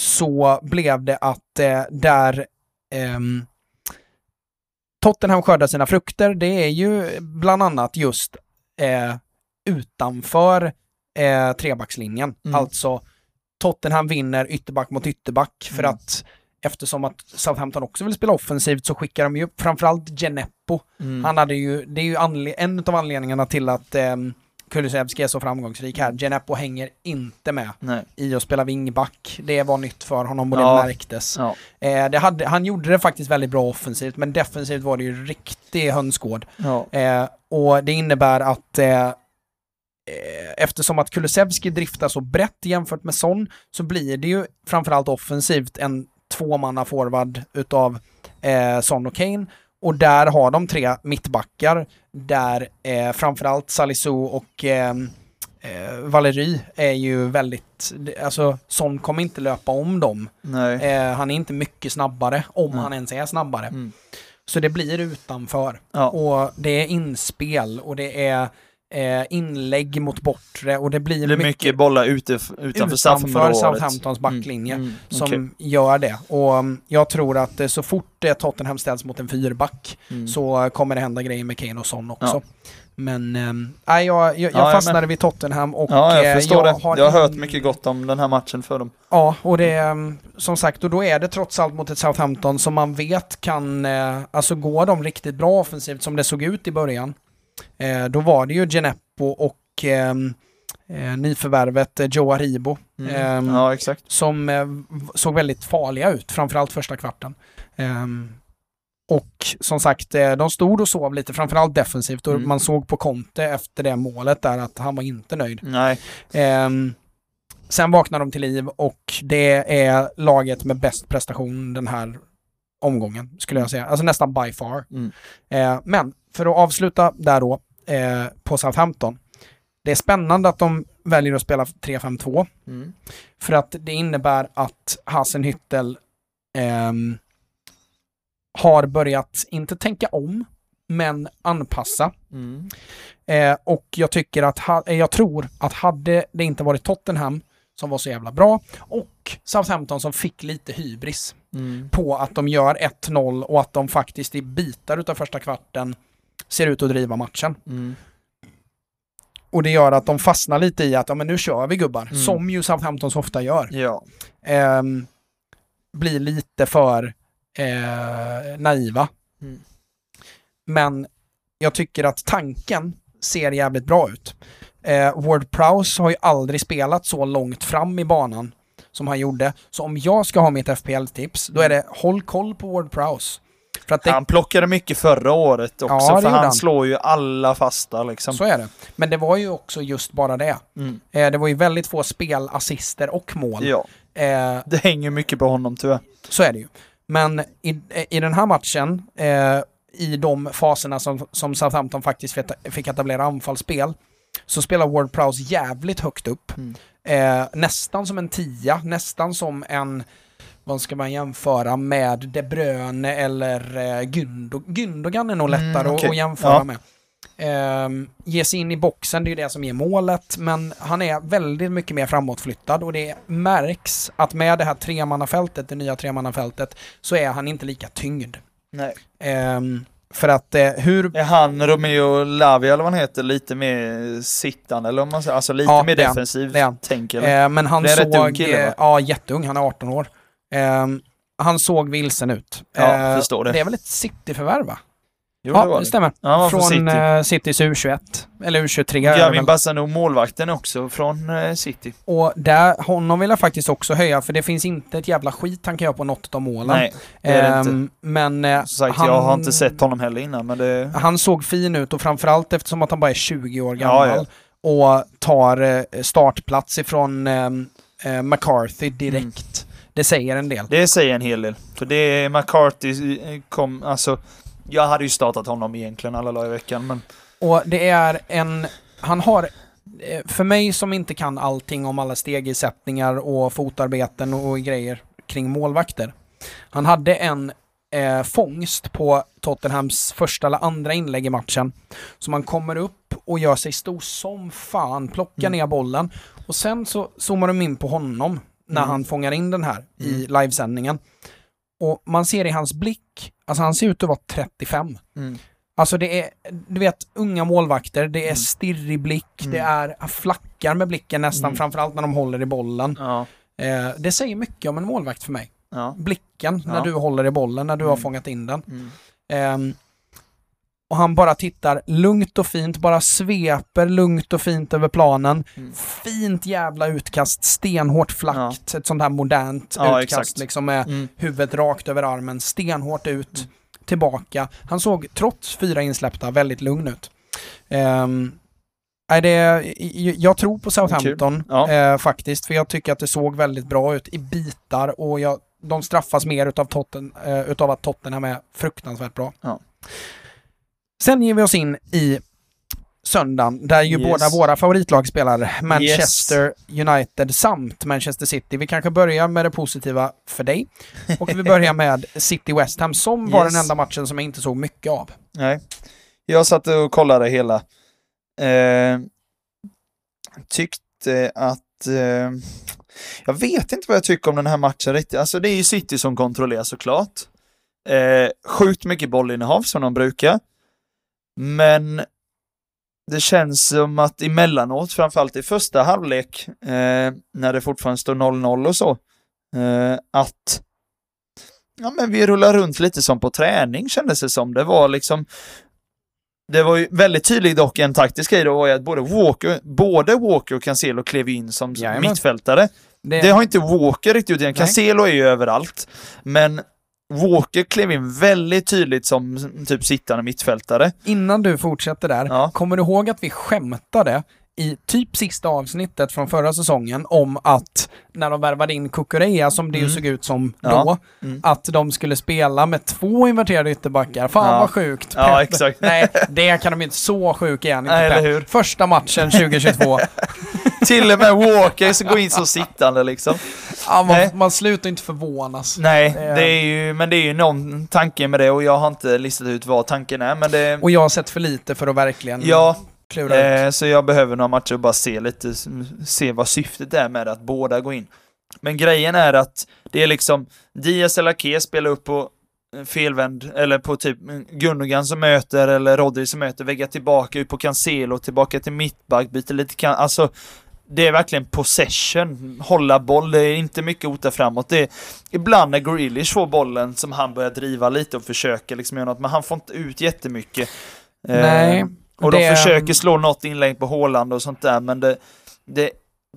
A: så blev det att eh, där ehm, Tottenham skördar sina frukter, det är ju bland annat just eh, utanför eh, trebackslinjen.
B: Mm.
A: Alltså Tottenham vinner ytterback mot ytterback för
B: Mm.
A: att eftersom att Southampton också vill spela offensivt så skickar de ju framförallt Geneppo.
B: Mm.
A: Han hade ju, det är ju en av anledningarna till att eh, Kulusevski är så framgångsrik här. Geneppo hänger inte med
B: Nej.
A: i att spela wingback. Det var nytt för honom och det
B: Ja.
A: märktes.
B: Ja.
A: Eh, det hade, han gjorde det faktiskt väldigt bra offensivt, men defensivt var det ju riktig hönsgård.
B: Ja.
A: Eh, och det innebär att eh, eh, eftersom att Kulusevski driftar så brett jämfört med Son så blir det ju framförallt offensivt en tvåmanna forward utav eh, Son och Kane. Och där har de tre mittbackar där eh, framförallt Salisu och eh, eh, Valery är ju väldigt, alltså Son kommer inte löpa om dem.
B: Nej.
A: Eh, han är inte mycket snabbare, om
B: Nej.
A: han ens är snabbare.
B: Mm.
A: Så det blir utanför.
B: Ja.
A: Och det är inspel och det är eh, inlägg mot bortre och det blir,
B: Det blir mycket bollar ute, utanför,
A: utanför. Southamptons backlinje
B: Mm, mm,
A: som
B: okej.
A: gör det. Och um, jag tror att eh, så fort eh, Tottenham ställs mot en fyrback
B: Mm.
A: så eh, kommer det hända grejer med Kane och Son också.
B: Ja.
A: Men nej, jag, jag, jag
B: Ja, jag
A: fastnade vid Tottenham och
B: Ja,
A: eh,
B: jag förstår det.
A: har
B: Jag har hört mycket gott om den här matchen för dem.
A: Ja, och det um, som sagt, och då är det trots allt mot ett Southampton som man vet kan, eh, alltså gå de riktigt bra offensivt som det såg ut i början. Eh, då var det ju Geneppo och ehm, eh, nyförvärvet eh, Joe Aribo ehm,
B: ja,
A: som eh, såg väldigt farliga ut, framförallt första kvarten. Ehm, och som sagt, eh, de stod och sov lite, framförallt defensivt och
B: Mm.
A: man såg på Conte efter det målet där att han var inte nöjd. Ehm, sen vaknar de till liv och det är laget med bäst prestation den här omgången, skulle jag säga. Alltså nästan by far.
B: Mm.
A: Eh, men för att avsluta där då, eh, på Southampton. Det är spännande att de väljer att spela 3-5-2.
B: Mm.
A: För att det innebär att Hasenhüttel ehm, har börjat, inte tänka om, men anpassa.
B: Mm.
A: Eh, och jag tycker att, ha, eh, jag tror att hade det inte varit Tottenham som var så jävla bra och Southampton som fick lite hybris
B: Mm.
A: på att de gör 1-0 och att de faktiskt i bitar utav första kvarten ser ut att driva matchen.
B: Mm.
A: Och det gör att de fastnar lite i att, ja men nu kör vi gubbar,
B: Mm.
A: som ju Southampton så ofta gör.
B: Ja.
A: Ehm, blir lite för eh, naiva.
B: Mm.
A: Men jag tycker att tanken ser jävligt bra ut. Eh, Ward Prowse har ju aldrig spelat så långt fram i banan som han gjorde. Så om jag ska ha mitt FPL-tips, då är det håll koll på Ward Prowse. För att det,
B: Han plockade mycket förra året också,
A: Ja,
B: för han,
A: han.
B: slår ju alla fasta liksom.
A: så är det. Men det var ju också just bara det.
B: Mm.
A: Eh, det var ju väldigt få spelassister och mål.
B: Ja.
A: Eh,
B: Det hänger mycket på honom tyvärr.
A: så är det ju. Men i, i den här matchen, eh, i de faserna som, som Southampton faktiskt fick, fick etablera anfallsspel, så spelar Ward Prowse jävligt högt upp.
B: Mm.
A: Eh, nästan som en tia, nästan som en, vad ska man jämföra med, De Bruyne eller eh, Gündo, Gündogan är nog
B: Mm,
A: lättare att-
B: okej.
A: att jämföra
B: Ja.
A: med. Ehm, ge sig in i boxen, det är ju det som ger målet, men han är väldigt mycket mer framåtflyttad och det märks att med det här tremannafältet, det nya tremannafältet, så är han inte lika tyngd.
B: Nej.
A: Ehm, för att eh, hur...
B: Är han, Romeo Lavia eller vad han heter, lite mer sittande eller om man säger, alltså lite
A: Ja,
B: mer defensiv
A: han.
B: tänk eller?
A: Eh, men han
B: Det är
A: såg...
B: ung kille, va?
A: eh, ja, jätteung, han är 18 år. Ehm, han såg vilsen ut.
B: Ja,
A: Eh,
B: förstår det.
A: Det är väl ett City-förvärv va?
B: Jo,
A: ja, det
B: det.
A: stämmer.
B: Ja, från City.
A: eh, Citys U21. Eller U23 är det
B: Gavin. Bassano, målvakten också från eh, City.
A: Och där, honom vill jag faktiskt också höja, för det finns inte ett jävla skit han kan göra på något av målen.
B: Nej, det är det inte.
A: Ehm, Men eh,
B: Som sagt,
A: han,
B: jag har inte sett honom heller innan, men det...
A: han såg fin ut och framförallt eftersom att han bara är 20 år
B: Ja,
A: gammal och tar eh, startplats ifrån ehm, eh, McCarthy direkt. Det säger en del.
B: Det säger en hel del. För det är McCarthy kom, alltså... Jag hade ju startat honom egentligen alla dagar i veckan, men...
A: Och det är en... Han har... eh, För mig som inte kan allting om alla stegisättningar och fotarbeten och grejer kring målvakter. Han hade en eh, fångst på Tottenhams första eller andra inlägg i matchen. Så man kommer upp och gör sig stor som fan, plockar
B: Mm.
A: ner bollen. Och sen så zoomar de in på honom när
B: Mm.
A: han fångar in den här i livesändningen. Och man ser i hans blick, alltså han ser ut att vara 35.
B: Mm.
A: Alltså det är, du vet, unga målvakter, det är
B: Mm.
A: stirrig blick,
B: Mm.
A: det är, flackar med blicken nästan,
B: Mm.
A: framförallt när de håller i bollen.
B: Ja.
A: Eh, det säger mycket om en målvakt för mig.
B: Ja.
A: Blicken när
B: Ja.
A: du håller i bollen, när du har
B: Mm.
A: fångat in den.
B: Mm.
A: Och han bara tittar lugnt och fint, bara sveper lugnt och fint över planen.
B: Mm.
A: Fint jävla utkast, stenhårt flackt, ett sånt här modernt
B: Ja,
A: utkast
B: exakt.
A: liksom med
B: Mm.
A: huvudet rakt över armen, stenhårt ut, tillbaka. Han såg trots fyra insläppta väldigt lugn ut. Um, nej, det, jag tror på Southampton
B: Ja.
A: eh, faktiskt, för jag tycker att det såg väldigt bra ut i bitar och jag, de straffas mer utav, Totten, eh, utav att Tottenham är fruktansvärt bra.
B: Ja.
A: Sen ger vi oss in i söndagen, där ju
B: Yes.
A: båda våra favoritlag spelar, Manchester United samt Manchester City. Vi kanske börjar med det positiva för dig. Och vi börjar med City West Ham, som var
B: Yes.
A: den enda matchen som jag inte såg mycket av.
B: Nej. Jag satt och kollade hela. Eh, tyckte att... Eh, jag vet inte vad jag tycker om den här matchen riktigt. Alltså det är ju City som kontrollerar såklart. Eh, sjukt mycket bollinnehav som de brukar. Men det känns som att emellanåt, framförallt i första halvlek, eh, när det fortfarande står 0-0 och så, eh, att ja, men vi rullar runt lite som på träning kändes det som. Det var liksom det var ju väldigt tydligt dock en taktisk grej då var ju att både Walker, både Walker och Cancelo klev in som
A: Jajamän.
B: mittfältare.
A: Det,
B: Det har inte Walker riktigt gjort än. Cancelo är ju överallt. Men Walker klev in väldigt tydligt som typ sittande mittfältare.
A: Innan du fortsätter där,
B: Ja.
A: kommer du ihåg att vi skämtade i typ sista avsnittet från förra säsongen om att när de värvade in Kukureya, som det ju
B: Mm.
A: såg ut som
B: Ja.
A: då,
B: Mm.
A: att de skulle spela med två inverterade ytterbackar. Fan
B: Ja.
A: vad sjukt.
B: Ja, exakt.
A: Nej, det kan de inte. Så sjuk är han inte.
B: Nej?
A: Första matchen 2022.
B: Till och med Walker så går in som sittande liksom.
A: ja, man, man slutar inte förvånas.
B: Nej,
A: Det är-
B: ju, men det är ju någon tanke med det och jag har inte listat ut vad tanken är, men det...
A: Och jag har sett för lite för att verkligen
B: Ja,
A: klura ut.
B: Eh, så jag behöver några matcher och bara se lite, se vad syftet är med att båda går in. Men grejen är att det är liksom Diaz eller Ake spelar upp på felvänd, eller på typ Gundogan som möter, eller Rodri som möter, vägga tillbaka ut på Cancelo, tillbaka till mittback, byter lite kan, alltså det är verkligen possession, hålla boll, det är inte mycket ota framåt. Det är, ibland när Grealish får bollen som han börjar driva lite och försöker liksom göra något, men han får inte ut jättemycket. Eh,
A: Nej,
B: och
A: det-
B: de försöker slå något inlägg på Håland och sånt där, men det, det,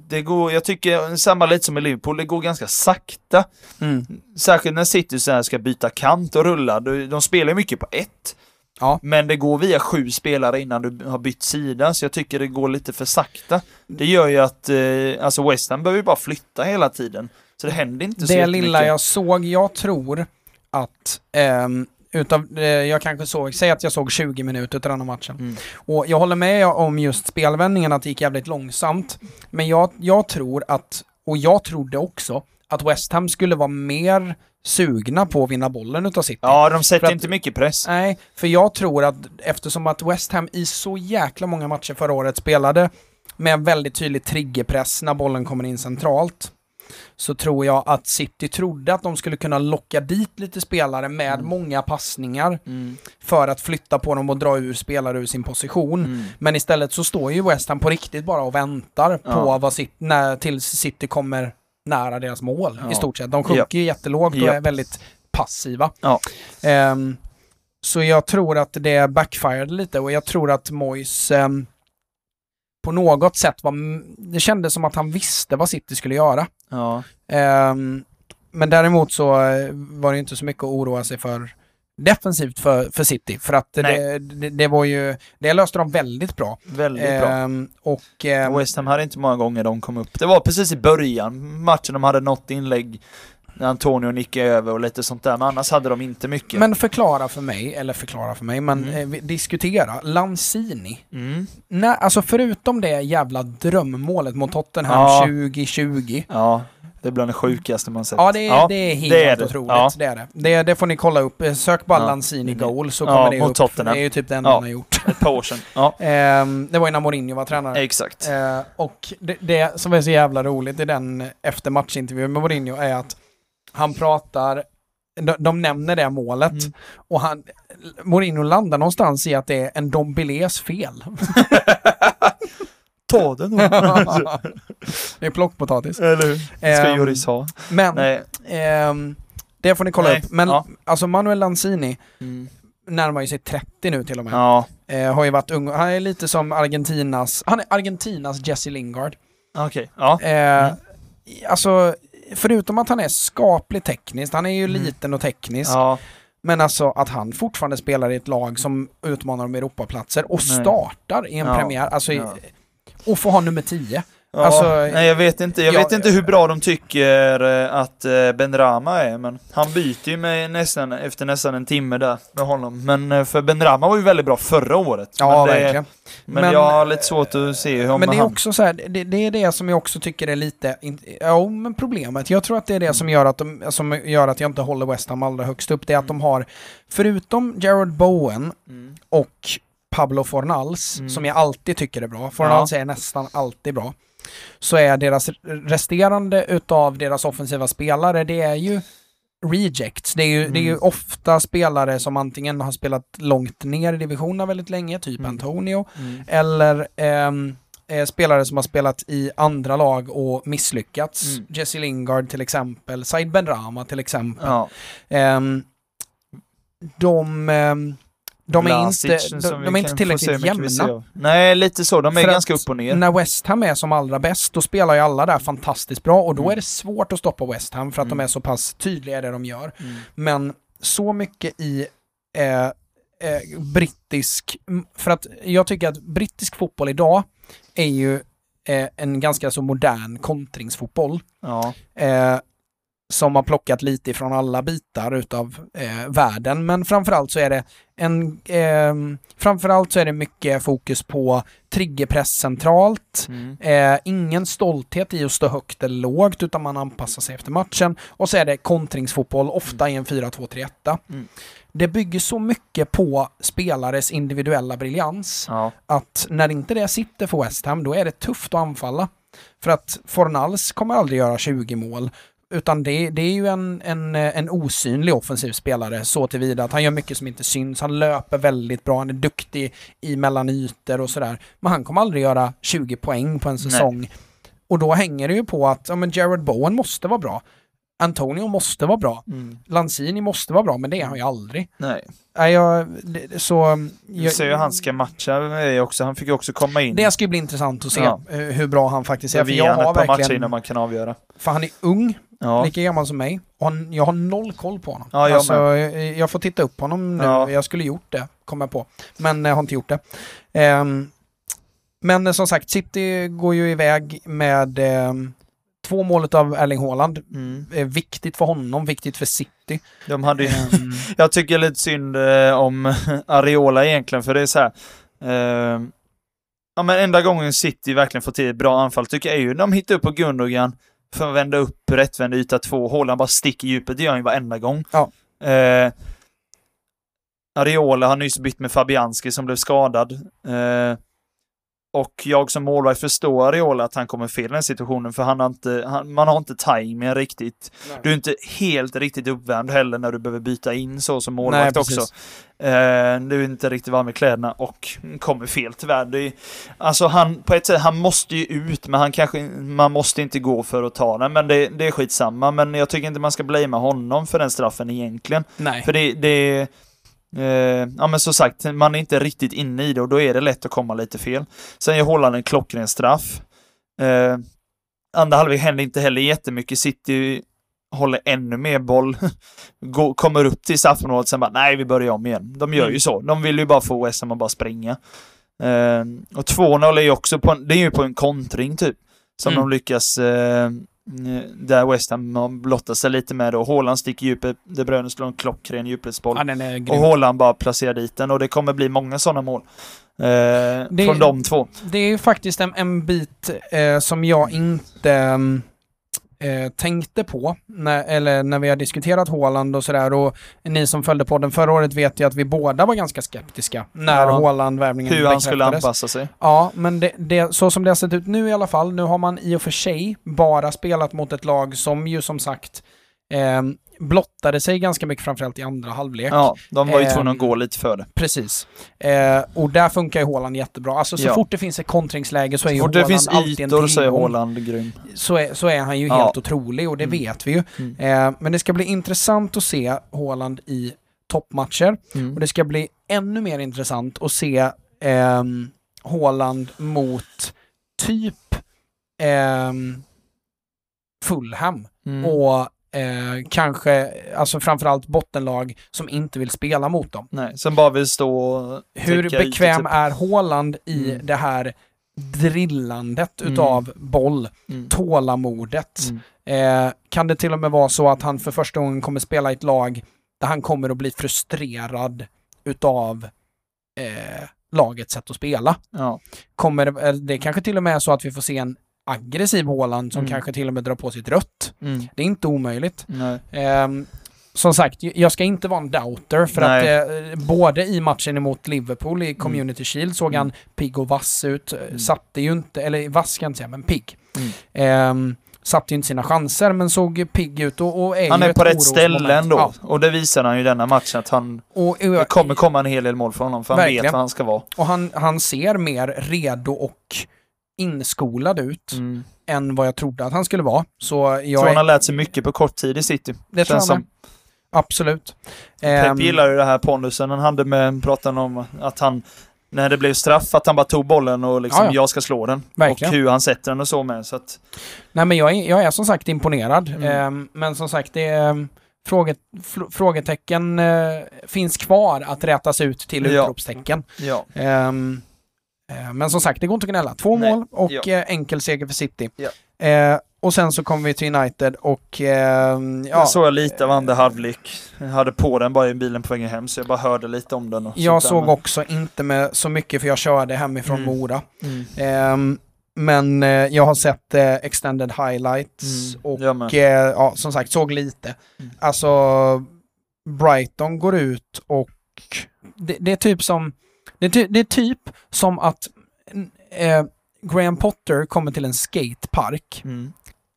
B: det går, jag tycker, samma lite som i Liverpool, det går ganska sakta.
A: Mm.
B: Särskilt när City så här ska byta kant och rulla. De, de spelar mycket på ett.
A: Ja.
B: Men det går via sju spelare innan du har bytt sida, så jag tycker det går lite för sakta. Det gör ju att, eh, alltså West Ham behöver ju bara flytta hela tiden. Så det händer inte så
A: Det lilla jag såg, jag tror att ehm, utav, eh, jag kanske såg, säg att jag såg 20 minuter till den här matchen.
B: Mm.
A: Och jag håller med om just spelvändningen, att det gick jävligt långsamt. Men jag, jag tror att, och jag trodde också, att West Ham skulle vara mer sugna på att vinna bollen utav City.
B: Ja, de sätter
A: att-
B: inte mycket press.
A: Nej, för jag tror att eftersom att West Ham i så jäkla många matcher förra året spelade med en väldigt tydlig triggerpress när bollen kommer in centralt, så tror jag att City trodde att de skulle kunna locka dit lite spelare med
B: Mm.
A: många passningar
B: Mm.
A: för att flytta på dem och dra ur spelare ur sin position.
B: Mm.
A: Men istället så står ju West Ham på riktigt bara och väntar på
B: Ja.
A: vad City, när, tills City kommer nära deras mål
B: Ja.
A: i stort sett. De sjunker ju jättelågt och är väldigt passiva.
B: Ja.
A: Ehm, så jag tror att det backfired lite och jag tror att Moyes ehm, på något sätt var... Det kändes som att han visste vad City skulle göra.
B: Ja.
A: Ehm, men däremot så eh, var det inte så mycket att oroa sig för defensivt för, för City. För att det, det, det var ju... Det löste de väldigt bra.
B: Väldigt bra.
A: Ehm, och... ehm,
B: West Ham hade inte många gånger de kom upp. Det var precis i början matchen de hade något inlägg när Antonio nickade över och lite sånt där, men annars hade de inte mycket.
A: men förklara för mig, eller förklara för mig, men
B: Mm.
A: eh, diskutera. Lanzini.
B: Mm.
A: Nej, alltså förutom det jävla drömmålet mot Tottenham
B: Ja.
A: 2020.
B: Ja, det är bland det sjukaste man sett.
A: Ja, det, är- det är helt
B: det är det.
A: otroligt.
B: Ja.
A: Det, är det. Det, det får ni kolla upp. Sök bara
B: Ja.
A: Lanzini goal så
B: Ja,
A: kommer det upp.
B: Tottenham.
A: Det är ju typ det enda
B: Ja.
A: han har gjort.
B: Ett par år sedan. Ja,
A: Ehm, det var innan Mourinho var tränare.
B: exakt.
A: Eh, och det, som är så jävla roligt i den efter matchintervjun med Mourinho är att han pratar, de, de nämner det målet
B: Mm.
A: och han, Mourinho landar någonstans i att det är en Dombilés fel.
B: Ta den då.
A: det är plockpotatis.
B: Eller hur? Ska
A: Ehm,
B: Joris ha.
A: Men, ehm, det får ni kolla
B: Nej,
A: upp. Men
B: ja.
A: alltså Manuel Lanzini
B: Mm.
A: närmar ju sig 30 nu till och med.
B: Ja,
A: Eh, har ju varit ung. Han är lite som Argentinas, han är Argentinas Jesse Lingard.
B: okej. Ja.
A: Eh,
B: Mm.
A: Alltså, förutom att han är skapligt tekniskt, han är ju
B: Mm.
A: liten och teknisk,
B: Ja,
A: men alltså att han fortfarande spelar i ett lag som utmanar om Europaplatser och
B: Nej.
A: startar i en
B: Ja,
A: premiär, alltså,
B: ja.
A: Och får ha nummer 10.
B: Ja,
A: Alltså,
B: nej jag vet inte, jag
A: ja,
B: vet inte hur bra de tycker eh, att eh, Ben Rama är, men han byter ju med nästan, efter nästan en timme där med honom. Men eh, för Ben Rama var ju väldigt bra förra året.
A: Ja,
B: men det,
A: verkligen.
B: Men,
A: Men-
B: jag har lite svårt att se hur
A: Men det är
B: han...
A: också så här, det, det är det som jag också tycker är lite, ja men problemet, jag tror att det är det som gör att, de, som gör att jag inte håller West Ham allra högst upp, det är att de har, förutom Jared Bowen
B: Mm.
A: och Pablo Fornals,
B: Mm.
A: som jag alltid tycker är bra, Fornals är nästan alltid bra, så är deras resterande utav deras offensiva spelare, det är ju rejects. Det är ju, det är ju
B: Mm.
A: ofta spelare som antingen har spelat långt ner i divisionerna väldigt länge, typ
B: Mm.
A: Antonio,
B: Mm.
A: eller ehm, eh, spelare som har spelat i andra lag och misslyckats.
B: Mm.
A: Jesse Lingard till exempel, Said Benrahma till exempel.
B: Ja.
A: Ehm, de, ehm, de är inte, de, de är inte tillräckligt jämna.
B: Nej, lite så. De är
A: För
B: ganska upp och ner.
A: När West Ham är som allra bäst, då spelar ju alla där fantastiskt bra och då
B: Mm.
A: är det svårt att stoppa West Ham för att
B: Mm.
A: de är så pass tydliga i det de gör.
B: Mm.
A: Men så mycket i eh, eh, brittisk, för att jag tycker att brittisk fotboll idag är ju eh, en ganska så modern kontringsfotboll.
B: Ja.
A: Som har plockat lite ifrån alla bitar utav eh, världen. Men framförallt så är det en, eh, framförallt så är det mycket fokus på triggerpress centralt.
B: Mm.
A: Eh, ingen stolthet i att stå högt eller lågt utan man anpassar sig efter matchen. Och så är det kontringsfotboll, ofta i en 4-2-3-1.
B: Mm.
A: Det bygger så mycket på spelares individuella briljans
B: Ja.
A: att när inte det sitter för West Ham, då är det tufft att anfalla. För att Fornals kommer aldrig göra 20 mål, utan det, det är ju en, en, en osynlig offensiv spelare så tillvida att han gör mycket som inte syns. Han löper väldigt bra, han är duktig i mellan ytor och sådär. Men han kommer aldrig göra 20 poäng på en säsong. Och då hänger det ju på att ja, men Jared Bowen måste vara bra. Antonio måste vara bra.
B: Mm.
A: Lanzini måste vara bra, men det är han ju aldrig.
B: Nej.
A: Nej, jag, det, så...
B: Vi ser ju hur han ska matcha med också. Han fick ju också komma in.
A: Det ska ju bli intressant att se
B: Ja.
A: eh, hur bra han faktiskt är.
B: Jag
A: För jag har
B: ett par matcher innan man kan avgöra.
A: för han är ung,
B: Ja.
A: lika gammal som mig. Och han, jag har noll koll på honom.
B: Ja, jag
A: alltså, jag, jag får titta upp honom nu.
B: Ja.
A: Jag skulle gjort det, kom jag på. Men jag har inte gjort det. Ehm, men eh, som sagt, City går ju iväg med ehm, två mål av Erling Haaland.
B: Mm.
A: Eh, viktigt för honom, viktigt för City.
B: De hade ju,
A: Ehm,
B: jag tycker lite synd eh, om Areola egentligen, för det är så här. Eh, ja, men enda gången City verkligen får till ett bra anfall tycker jag är ju de hittar upp på Gundogan för att vända upp rättvänd yta två. Haaland bara sticker i djupet, det gör han ju varenda gång.
A: Ja.
B: Eh, Areola har nyss bytt med Fabianski som blev skadad. Eh, och jag som målvakt förstår Areola att han kommer fel i den situationen för han har inte, han, man har inte tajmingen riktigt. Du är inte helt riktigt uppvärmd heller när du behöver byta in så som målvakt
A: Nej,
B: också. Eh, du är inte riktigt varm i kläderna och kommer fel tyvärr. Det är, alltså han, på ett sätt, han måste ju ut men han kanske, man måste inte gå för att ta den. Men det, det är skitsamma. Men jag tycker inte man ska blamea honom för den straffen egentligen.
A: nej.
B: För det, det eh, ja men som sagt, man är inte riktigt inne i det och då är det lätt att komma lite fel. Sen gör Holland en klockren straff. Eh, andra halvlek händer inte heller jättemycket. City håller ännu mer boll, går, kommer upp till straffområdet, sen bara nej, vi börjar om igen. De gör
A: Mm.
B: ju så. De vill ju bara få West Ham att bara springa. Eh, och 2-0 är ju också på en, det är ju på en kontring typ. Som
A: Mm.
B: de lyckas, eh, där West Ham har blottat sig lite med och Haaland sticker djupet, De Bruyne slår en klockren djupledsboll.
A: Ja,
B: Och. Haaland bara placerar dit den och det kommer bli många sådana mål. Eh,
A: Det-
B: Från de två.
A: Det är ju faktiskt en, en bit eh, som jag inte mm, eh, tänkte på, när, eller när vi har diskuterat Haaland och sådär. Och ni som följde podden förra året vet ju att vi båda var ganska skeptiska när
B: Ja.
A: Haaland-värvningen
B: Hur han skulle anpassa sig.
A: Ja, men det, det, så som det har sett ut nu i alla fall, nu har man i och för sig bara spelat mot ett lag som ju som sagt eh, blottade sig ganska mycket framförallt i andra halvlek.
B: Ja, de var ju
A: Ehm,
B: tvungna att gå lite för det.
A: Precis. Eh, och där funkar ju Haaland jättebra. Alltså så
B: Ja.
A: fort det finns ett kontringsläge så är
B: Så
A: ju
B: fort det
A: Haaland
B: finns
A: alltid en
B: ytor så är. Haaland grym.
A: Så är, så är han ju
B: Ja.
A: helt otrolig och det
B: Mm.
A: vet vi ju.
B: Mm.
A: Eh, men det ska bli intressant att se Haaland i toppmatcher.
B: Mm.
A: Och det ska bli ännu mer intressant att se ehm, Haaland mot typ ehm, Fulham
B: Mm.
A: och eh, kanske, alltså framförallt bottenlag som inte vill spela mot dem.
B: Nej, sen bara vill stå och
A: Hur bekväm
B: typ.
A: är Haaland i
B: Mm.
A: det här drillandet
B: Mm.
A: utav boll,
B: Mm.
A: tålamodet?
B: Mm.
A: Eh, kan det till och med vara så att han för första gången kommer spela i ett lag där han kommer att bli frustrerad utav eh, lagets sätt att spela?
B: Ja.
A: Kommer det, eh, det kanske till och med är så att vi får se en aggressiv Haaland som
B: Mm.
A: kanske till och med drar på sitt rött.
B: Mm.
A: Det är inte omöjligt. Ehm, som sagt, jag ska inte vara en doubter för
B: Nej.
A: att eh, både i matchen emot Liverpool i Community Shield såg
B: Mm.
A: han pigg och vass ut.
B: Mm.
A: Satte ju inte, eller vass ska jag inte säga, men pigg.
B: Mm.
A: Ehm, satte ju inte sina chanser men såg pigg ut och, och är
B: Han är på rätt ställe ändå.
A: Ja,
B: Och det visar han ju denna matchen att han
A: och, och,
B: det kommer komma en hel del mål från honom för han
A: Verkligen.
B: vet vad han ska vara.
A: och han, han ser mer redo och inskolad ut
B: Mm.
A: än vad jag trodde att han skulle vara. Så jag
B: Jag tror han har lärt sig mycket på kort tid i City.
A: det tror jag
B: som.
A: Absolut.
B: Pep
A: Ehm,
B: gillar ju det här pondusen han hade med, pratade om att han, när det blev straff, att han bara tog bollen och liksom,
A: Ja, ja.
B: jag ska slå den.
A: Verkligen.
B: Och hur han sätter den och så med. Så att,
A: Nej men jag är, jag är som sagt imponerad.
B: Mm.
A: Ehm, men som sagt, det är, fråget, fr- frågetecken eh, finns kvar att rätas ut till
B: Ja.
A: utropstecken.
B: ja.
A: Eh, men som sagt, det går inte att gnälla. Två
B: Nej.
A: mål och
B: Ja.
A: eh, enkel seger för City.
B: Ja.
A: Eh, och sen så kommer vi till United och ehm, ja,
B: Jag såg lite av andra halvlek. Jag hade på den bara i bilen på vägen hem så jag bara hörde lite om den. Och
A: jag
B: sånt där,
A: såg
B: men-
A: också inte med så mycket för jag körde hemifrån
B: Mm.
A: Mora.
B: Mm.
A: Ehm, men eh, jag har sett eh, extended highlights
B: Mm,
A: och eh, ja, som sagt såg lite.
B: Mm.
A: Alltså Brighton går ut och det, det är typ som det är, ty, det är typ som att eh, Graham Potter kommer till en skatepark,
B: Mm.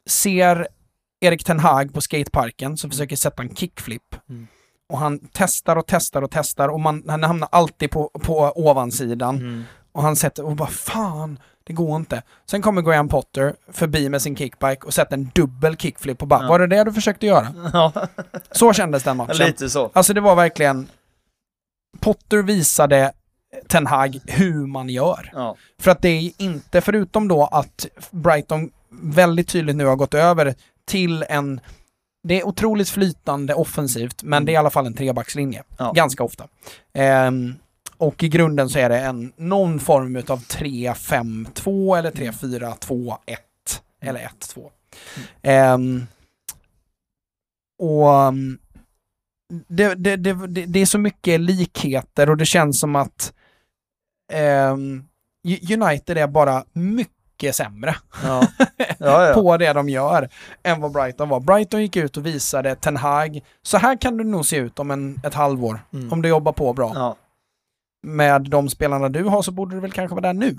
A: ser Erik Ten Hag på skateparken som försöker sätta en kickflip.
B: Mm.
A: Och han testar och testar och testar och man, han hamnar alltid på, på ovansidan.
B: Mm.
A: Och han sätter och bara fan, det går inte. Sen kommer Graham Potter förbi med sin kickbike och sätter en dubbel kickflip och bara
B: Ja.
A: var det det du försökte göra?
B: Ja,
A: Så kändes den matchen.
B: lite så.
A: Alltså det var verkligen Potter visade Ten Hag hur man gör.
B: Ja.
A: För att det är inte, förutom då att Brighton väldigt tydligt nu har gått över till en det är otroligt flytande offensivt, men det är i alla fall en trebackslinje.
B: Ja.
A: Ganska ofta. Ehm, och i grunden så är det en, någon form av 3-5-2 eller 3-4-2-1 Eller 1-2. Ehm, och um, det, det, det, det, det är så mycket likheter och det känns som att United är bara mycket sämre
B: Ja. Ja, ja.
A: på det de gör än vad Brighton var. Brighton gick ut och visade Ten Hag, så här kan du nog se ut om en, ett halvår,
B: Mm.
A: om du jobbar på bra. Med de spelarna du har så borde du väl kanske vara där nu.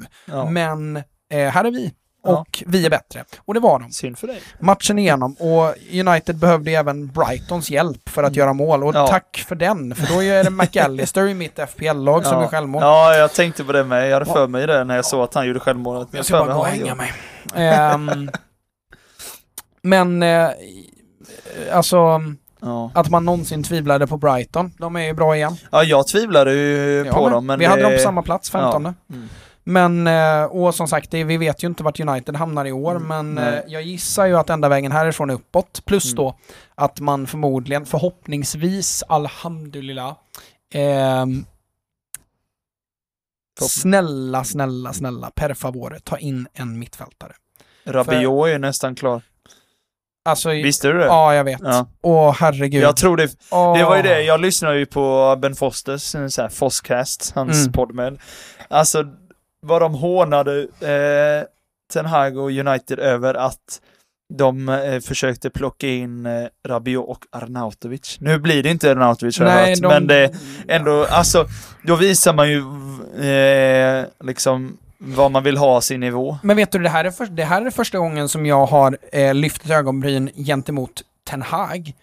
A: Men eh, här är vi. Och vi är bättre. Och det var de.
B: Synd för dig.
A: Matchen igenom. Och United behövde även Brightons hjälp för att
B: Mm.
A: göra mål. Och
B: Ja.
A: tack för den. För då är det McAllister i mitt FPL-lag som
B: Ja.
A: gör självmål.
B: Ja, jag tänkte på det med. Jag hade för mig det när jag såg att han gjorde självmålet.
A: Jag ska bara gå och hänga mig. Ehm, men, eh, alltså,
B: Ja.
A: att man någonsin tvivlade på Brighton. De är ju bra igen.
B: ja, jag tvivlade ju på
A: med.
B: dem. Men
A: vi hade
B: det...
A: dem på samma plats, 15.
B: Mm.
A: Men, eh, och som sagt, vi vet ju inte vart United hamnar i år,
B: Mm,
A: men
B: nej.
A: eh, jag gissar ju att enda vägen härifrån är uppåt. Plus
B: Mm.
A: då att man förmodligen, förhoppningsvis, alhamdulillah,
B: Förhopp-
A: snälla, snälla, snälla, per favore, ta in en mittfältare.
B: Rabiot är ju nästan klar.
A: Alltså,
B: Visste du det?
A: ja, jag vet.
B: Ja.
A: Åh, herregud.
B: Jag tror det.
A: Åh.
B: Det var ju det, jag lyssnade ju på Ben Fosters, en sån här Foscast, hans
A: Mm.
B: podd med. Alltså, vad de hånade eh, Ten Hag och United över att de eh, försökte plocka in eh, Rabiot och Arnautovic. Nu blir det inte Arnautovic har jag
A: Nej,
B: hört,
A: de,
B: men det ändå, alltså, då visar man ju eh, liksom vad man vill ha sin nivå.
A: Men vet du, det här är, för, det här är första gången som jag har eh, lyft ett ögonbryn gentemot Ten Hag.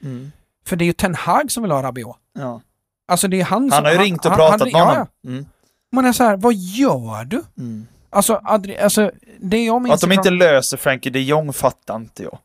A: För det är ju Ten Hag som vill ha Rabiot.
B: Ja.
A: Alltså det är han som...
B: Han har ju ringt och
A: han-
B: pratat
A: han-
B: med
A: ja,
B: honom.
A: ja.
B: Mm.
A: Man är så här, vad gör du?
B: Mm.
A: Alltså, Adri, alltså det jag minns
B: Att de inte löser Frankie de Jong fattar inte jag.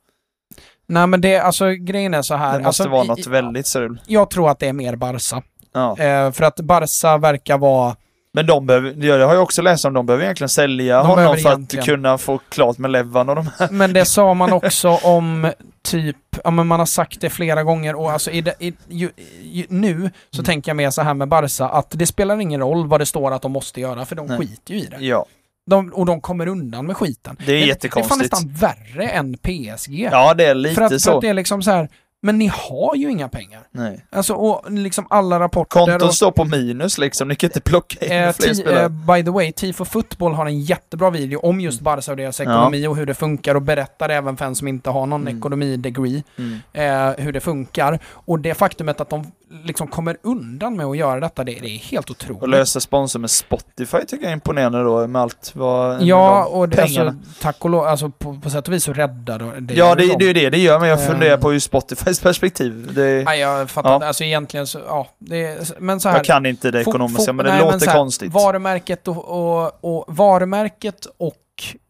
A: Nej men det, alltså grejen är så här.
B: Det måste
A: alltså,
B: vara något
A: i-
B: väldigt strul.
A: Jag tror att det är mer Barca.
B: Ja.
A: Eh, för att Barca verkar vara...
B: Men de behöver, det har jag också läst om, de behöver egentligen sälja
A: De
B: honom för
A: egentligen.
B: att kunna få klart med Levan och de här.
A: Men det sa man också om typ, ja men man har sagt det flera gånger och alltså i det, i, ju, ju, nu så
B: Mm.
A: tänker jag mer så här med Barca att det spelar ingen roll vad det står att de måste göra för de
B: Nej.
A: skiter ju i det.
B: Ja,
A: De, och de kommer undan med skiten.
B: det är
A: Det är
B: jättekonstigt.
A: fan nästan värre än PSG.
B: Ja, det är lite
A: för, att, för
B: så.
A: att det är liksom så här, men ni har ju inga pengar.
B: Nej.
A: Alltså och liksom alla rapporter
B: Kontot
A: och,
B: står på minus liksom, ni kan inte plocka in
A: Eh,
B: fler spelare.
A: eh, by the way, Tifo Football har en jättebra video om just Barca och deras ekonomi och hur det funkar och berättar även för en som inte har någon
B: Mm.
A: ekonomi-degree
B: Mm.
A: eh, hur det funkar. Och det faktumet att de liksom kommer undan med att göra detta, det, det är helt
B: Och
A: otroligt.
B: lösa sponsor med Spotify tycker jag är imponerande då, med allt vad...
A: Ja, och det, alltså, tack och lov, alltså på, på sätt och vis så räddar det
B: ja, det,
A: de.
B: det är ju det det gör, men jag
A: Eh.
B: funderar på hur Spotifys perspektiv. Det,
A: Nej, jag fattar
B: Ja.
A: Alltså egentligen så, ja. Det, men så här.
B: jag kan inte det ekonomiska, men det
A: nej,
B: låter
A: så här,
B: konstigt.
A: Varumärket och, och, och, varumärket och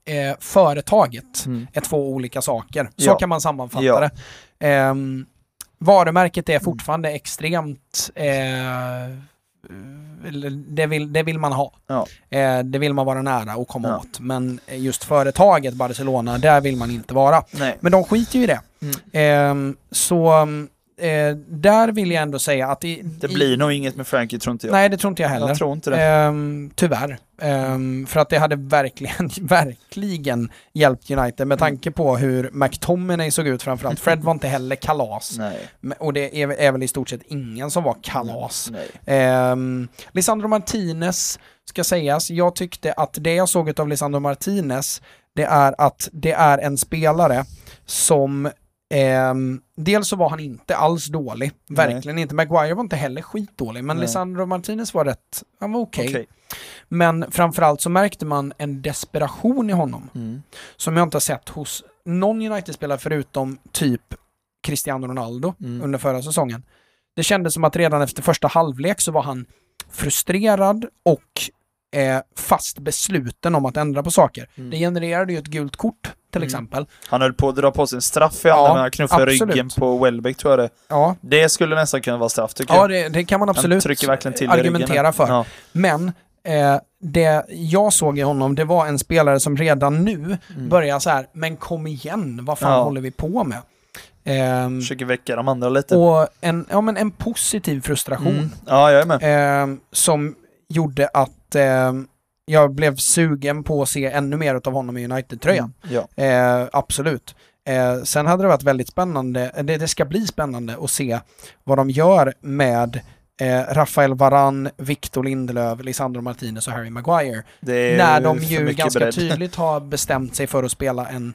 A: eh, företaget
B: Mm.
A: är två olika saker. Så
B: Ja.
A: kan man sammanfatta
B: Ja.
A: det. Ehm, varumärket är fortfarande extremt... Eh, eller det, vill, det vill man ha.
B: Ja.
A: Eh, det vill man vara nära och komma
B: Ja.
A: åt. Men just företaget Barcelona, där vill man inte vara.
B: Nej.
A: Men de skiter ju i det.
B: Mm.
A: Ehm, så eh, där vill jag ändå säga att... I,
B: Det
A: i-
B: blir nog inget med Frankie, tror inte jag.
A: Nej, det tror inte jag heller.
B: jag tror inte det.
A: Ehm, tyvärr. Ehm, för att det hade verkligen, verkligen hjälpt United med
B: Mm.
A: tanke på hur McTominay såg ut framförallt. Fred var inte heller kalas.
B: Nej.
A: Och det är, är väl i stort sett ingen som var kalas. Um, Lisandro Martinez ska sägas, jag tyckte att det jag såg av Lisandro Martinez, det är att det är en spelare som ehm, dels så var han inte alls dålig,
B: Nej.
A: verkligen inte. Maguire var inte heller skitdålig, men
B: Nej.
A: Lisandro Martinez var rätt, han var okej.
B: Okej.
A: Men framförallt så märkte man en desperation i honom,
B: Mm.
A: som jag inte har sett hos någon United-spelare förutom typ Cristiano Ronaldo
B: Mm.
A: under förra säsongen. Det kändes som att redan efter första halvlek så var han frustrerad och eh, fast besluten om att ändra på saker.
B: Mm.
A: Det genererade ju ett gult kort till
B: Mm.
A: exempel.
B: Han höll på att dra på sig en straff i
A: Ja,
B: andra när han knuffade
A: absolut.
B: ryggen på Welbeck tror jag det.
A: Ja,
B: Det skulle nästan kunna vara straff tycker
A: ja
B: jag.
A: det, det kan man
B: Han
A: absolut
B: trycker verkligen till
A: argumentera för.
B: Ja.
A: Men eh, det jag såg i honom, det var en spelare som redan nu
B: Mm.
A: börjar så här, men kom igen, vad fan
B: Ja.
A: håller vi på med? Ehm,
B: Försöker väcka de andra lite.
A: och en, ja, men en positiv frustration.
B: Mm. Ja, jag är med.
A: eh, som gjorde att eh, jag blev sugen på att se ännu mer av honom i United-tröjan.
B: Mm. Ja.
A: Eh, absolut. Eh, sen hade det varit väldigt spännande, det, det ska bli spännande att se vad de gör med eh, Rafael Varan, Victor Lindelöf, Lisandro Martinez och Harry Maguire. När de ju ganska
B: bredd.
A: tydligt har bestämt sig för att spela en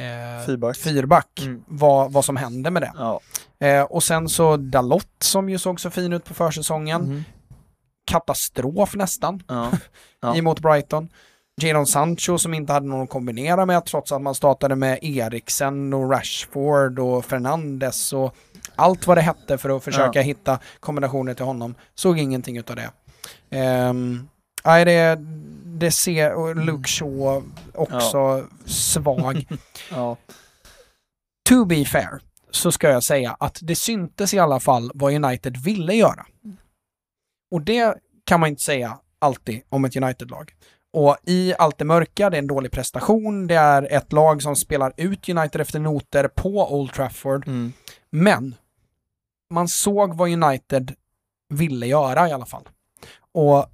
A: eh,
B: Fyrback.
A: fyrback,
B: Mm.
A: vad, vad som händer med det.
B: Ja.
A: Eh, och sen så Dalot som ju såg så fin ut på försäsongen.
B: Mhm.
A: Katastrof nästan
B: Ja. Ja.
A: emot Brighton. Jadon Sancho som inte hade någon att kombinera med trots att man startade med Eriksen och Rashford och Fernandes och allt vad det hette för att försöka
B: Ja.
A: hitta kombinationer till honom. Såg ingenting utav det. Um, nej, det, det ser, och Luke Shaw också svag.
B: Ja.
A: To be fair så ska jag säga att det syntes i alla fall vad United ville göra. Och det kan man inte säga alltid om ett United-lag. Och i allt det mörka, det är en dålig prestation, det är ett lag som spelar ut United efter noter på Old Trafford.
B: Mm.
A: Men man såg vad United ville göra i alla fall. Och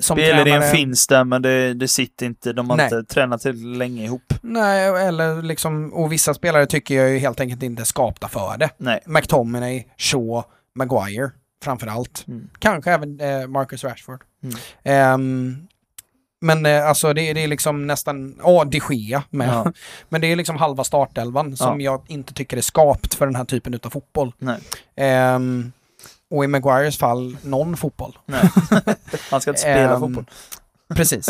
A: som
B: Spelidén
A: tränare-
B: finns där men det, det sitter inte. De har
A: Nej.
B: inte tränat till länge ihop.
A: Nej, eller liksom, och vissa spelare tycker jag ju helt enkelt inte är skapta för det.
B: Nej.
A: McTominay, Shaw, Maguire framför allt.
B: Mm.
A: Kanske även eh, Marcus Rashford.
B: Mm.
A: Ehm, men eh, alltså det, det är liksom nästan, ja de Gea med.
B: Ja.
A: Men det är liksom halva startelvan som jag inte tycker är skapt för den här typen av fotboll. Ehm, och i Maguires fall, någon fotboll.
B: Han ska inte spela
A: Ehm,
B: fotboll.
A: Precis.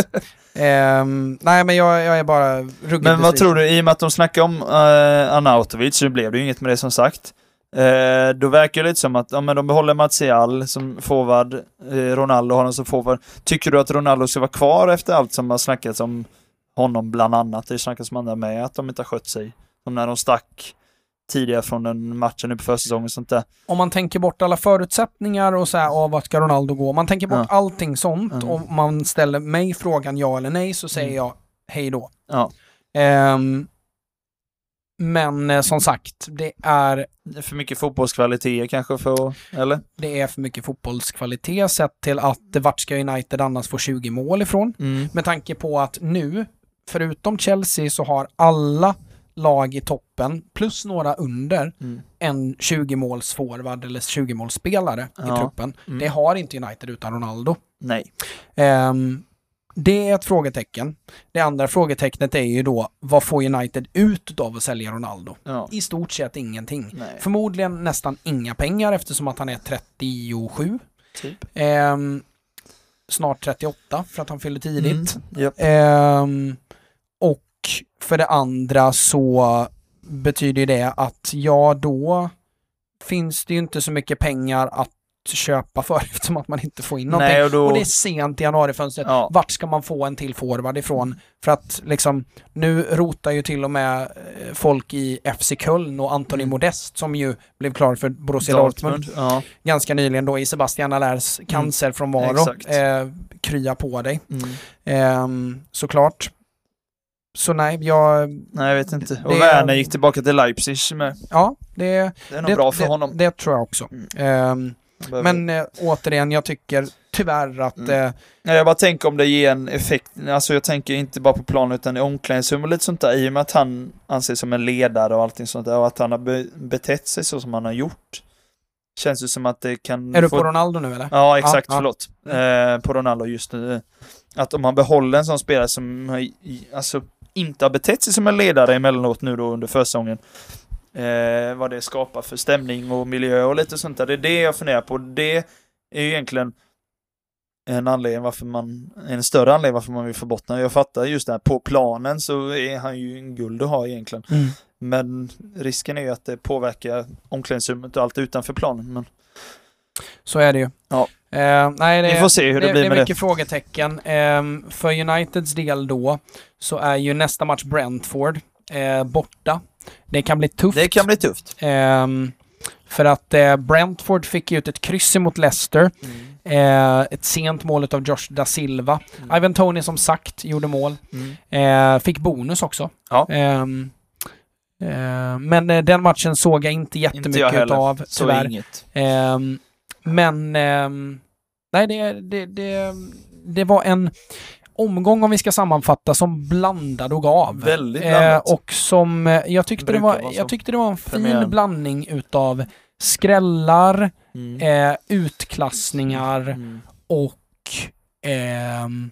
A: Ehm, nej men jag, jag är bara ruggigt
B: Men vad
A: besviken.
B: tror du, i och med att de snackar om uh, Arnautovic så blev det ju inget med det som sagt. Eh, då verkar det lite som att ja, men de behåller Martial som forward, eh, Ronaldo har den som forward. Tycker du att Ronaldo ska vara kvar efter allt som har snackats om honom bland annat? Det snackas om andra med, att de inte har skött sig. Som när de stack tidigare från den matchen nu på försäsongen och sånt där.
A: om man tänker bort alla förutsättningar och så här, ah, vart ska Ronaldo gå? Om man tänker bort
B: Ja.
A: allting sånt
B: Mm.
A: och man ställer mig frågan ja eller nej så säger
B: Mm.
A: jag hej då.
B: Ja.
A: Ehm, men eh, som sagt, det är,
B: Det är för mycket fotbollskvaliteter kanske för eller?
A: det är för mycket fotbollskvalitet sett till att vart ska United annars få 20 mål ifrån?
B: Mm.
A: Med tanke på att nu, förutom Chelsea, så har alla lag i toppen, plus några under,
B: Mm.
A: en 20-målsforward eller 20-målsspelare i
B: Ja.
A: truppen.
B: Mm.
A: Det har inte United utan Ronaldo.
B: Nej.
A: Ehm, det är ett frågetecken. Det andra frågetecknet är ju då, vad får United ut av att sälja Ronaldo?
B: Ja.
A: I stort sett ingenting.
B: Nej.
A: Förmodligen nästan inga pengar eftersom att han är 37.
B: Typ.
A: Ehm, snart 38 för att han fyller tidigt.
B: Mm. Japp.
A: Ehm, och för det andra så betyder det att ja, då finns det ju inte så mycket pengar att köpa för eftersom att man inte får in någonting.
B: Nej, och då...
A: Och det är sent i januarifönstret.
B: Ja.
A: Vart ska man få en till forward ifrån? För att liksom, nu rotar ju till och med eh, folk i FC Köln och Anthony
B: Mm.
A: Modest som ju blev klar för Borussia Dortmund,
B: Ja.
A: ganska nyligen då i Sebastian Allers cancer från Varo. Eh, krya på dig.
B: Mm.
A: Ehm, såklart. Så nej, jag...
B: Nej, jag vet inte. Och
A: Det-
B: Werner gick tillbaka till Leipzig med.
A: Ja, det,
B: Det är nog
A: det,
B: bra för
A: det,
B: honom.
A: det tror jag också.
B: Mm.
A: Ehm,
B: Behöver-
A: men eh, återigen, jag tycker tyvärr att...
B: Mm.
A: Eh,
B: Nej, jag bara tänker om det ger en effekt. Alltså jag tänker inte bara på planen utan i omklädningsrum och lite sånt där. I och med att han anses som en ledare och allting sånt där och att han har be- betett sig så som han har gjort. Känns det som att det kan...
A: är du
B: få-
A: på Ronaldo nu eller?
B: Ja, exakt.
A: Ja, ja.
B: Förlåt. Eh, på Ronaldo just nu. Att om man behåller en sån spelare som alltså, inte har betett sig som en ledare emellanåt nu då under försäsongen. Eh, vad det skapar för stämning och miljö och lite sånt där. Det är det jag funderar på. Det är ju egentligen en anledning varför man, en större anledning varför man vill få bort. Jag fattar just det här, på planen så är han ju en guld att ha egentligen.
A: Mm.
B: Men risken är ju att det påverkar omklädningsrummet och allt utanför planen. Men
A: Så är det ju.
B: Ja.
A: Eh, nej, det,
B: vi får se hur det,
A: det,
B: blir
A: det är
B: med
A: mycket frågetecken. Ehm, för Uniteds del då så är ju nästa match Brentford eh, borta. Det kan bli tufft.
B: det. Kan bli tufft.
A: Ehm, för att eh, Brentford fick ut ett kryss mot Leicester. Eh, ett sent mål av Josh da Silva.
B: Mm.
A: Ivan Tony som sagt gjorde mål.
B: Mm.
A: Eh, fick bonus också.
B: Ja.
A: Ehm, eh, men eh, den matchen såg jag inte jättemycket
B: jag heller.
A: utav,
B: Så
A: tyvärr.
B: inget.
A: Ehm, men, nej det, det, det, det var en omgång om vi ska sammanfatta som blandad och gav.
B: Väldigt
A: Eh,
B: blandat.
A: och som, eh, jag tyckte, det var, jag tyckte det var en fin blandning utav skrällar,
B: Mm.
A: eh, utklassningar
B: Mm.
A: och ehm,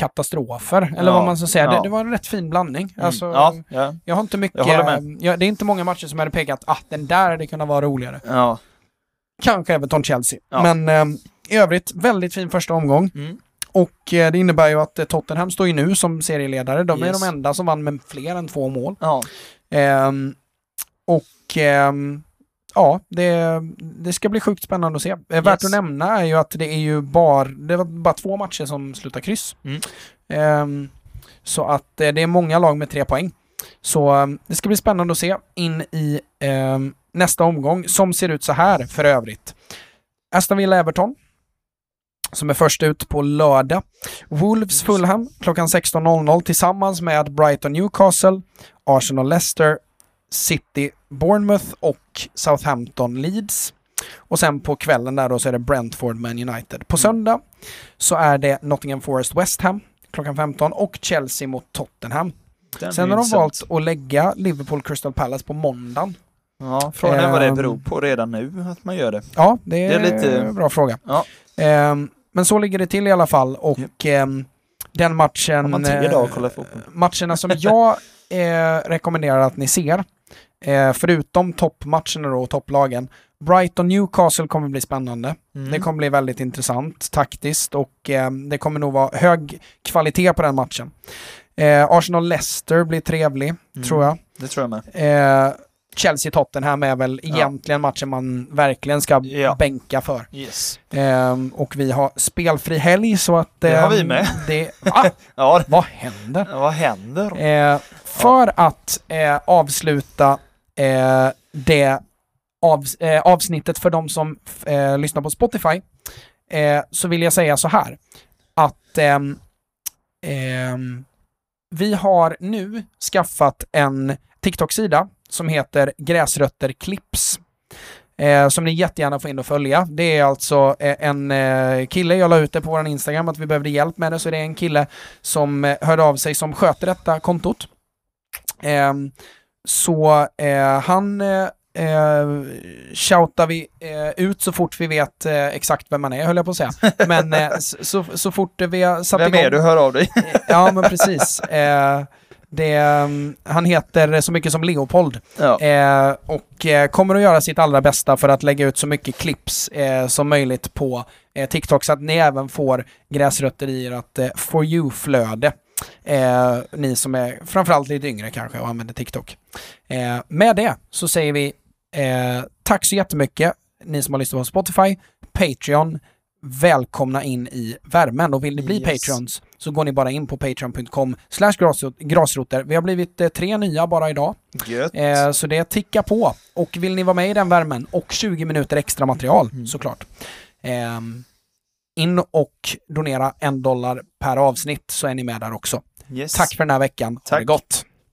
A: katastrofer, eller
B: Ja,
A: vad man ska säga. Det,
B: ja.
A: det var en rätt fin blandning.
B: Mm.
A: Alltså,
B: ja, ja,
A: Jag har inte mycket...
B: Jag håller med.
A: ja, det är inte många matcher som jag hade pekat, ah, den där hade kunnat vara roligare. Kanske Everton-Chelsea. Men ehm, i övrigt, väldigt fin första omgång.
B: Mm.
A: Och eh, det innebär ju att eh, Tottenham står ju nu som serieledare. De
B: Yes.
A: är de enda som vann med fler än två mål.
B: ja.
A: Ehm, och ehm, ja, det, det ska bli sjukt spännande att se. Eh, Värt
B: Yes.
A: att nämna är ju att det är ju bara, det var bara två matcher som slutar kryss.
B: Mm.
A: Ehm, så att det är många lag med tre poäng. Så ehm, det ska bli spännande att se in i ehm, nästa omgång som ser ut så här för övrigt. Aston Villa-Everton som är först ut på lördag. Wolves Fulham klockan 16.00 tillsammans med Brighton Newcastle, Arsenal Leicester, City Bournemouth och Southampton Leeds. Och sen på kvällen där då så är det Brentford Man United. På söndag så är det Nottingham Forest West Ham klockan 15 och Chelsea mot Tottenham.
B: Den
A: Sen har de valt att lägga Liverpool Crystal Palace på måndagen.
B: Ja, frågan är vad det
A: Ehm.
B: beror på redan nu att man gör det.
A: Ja, det är,
B: Det är lite-
A: en bra fråga.
B: Ja.
A: Ehm, men så ligger det till i alla fall och ehm, den matchen... Eh, matcherna som jag eh, rekommenderar att ni ser, eh, förutom toppmatcherna då och topplagen, Brighton-Newcastle kommer bli spännande.
B: Mm.
A: Det kommer bli väldigt intressant taktiskt och eh, det kommer nog vara hög kvalitet på den matchen. Eh, Arsenal-Leicester blir trevlig,
B: Mm.
A: tror jag.
B: Det tror jag med.
A: Chelsea-Tottenham är väl
B: Ja.
A: egentligen matchen man verkligen ska
B: Ja.
A: bänka för.
B: Yes.
A: Ehm, och vi har spelfri helg så att...
B: Det har
A: ehm,
B: vi med.
A: Det, va?
B: Ja,
A: Vad händer?
B: vad händer?
A: Eh, för att eh, avsluta eh, det av, eh, avsnittet för de som eh, lyssnar på Spotify eh, så vill jag säga så här att ehm, ehm, vi har nu skaffat en TikTok-sida som heter Gräsrötter Clips. Eh, som ni jättegärna får in och följa. Det är alltså eh, en eh, kille, jag la ut det på vår Instagram att vi behövde hjälp med det, så det är en kille som eh, hörde av sig som sköter detta kontot. Ehm, så eh, han eh, eh, shoutar vi eh, ut så fort vi vet eh, exakt vem man är, höll jag på att säga. Men eh, så, så fort vi har satt
B: Vem
A: igång...
B: är du? Hör av dig.
A: Ja, men precis. Det, mm, han heter så mycket som Leopold
B: Ja.
A: eh, och eh, kommer att göra sitt allra bästa för att lägga ut så mycket clips eh, som möjligt på eh, TikTok så att ni även får gräsrötter i ert eh, For You-flöde. Eh, ni som är framförallt lite yngre kanske och använder TikTok. Med det så säger vi tack så jättemycket ni som har lyssnat på Spotify, Patreon, välkomna in i värmen och vill ni bli
B: Yes.
A: Patreons så går ni bara in på patreon.com slash grasrot- grasroter. Vi har blivit eh, tre nya bara idag. Eh, så det tickar på. Och vill ni vara med i den värmen och 20 minuter extra material
B: Mm.
A: såklart. Ehm, in och donera en dollar per avsnitt så är ni med där också.
B: Yes.
A: Tack för den här veckan. Ha det
B: Tack.
A: gott!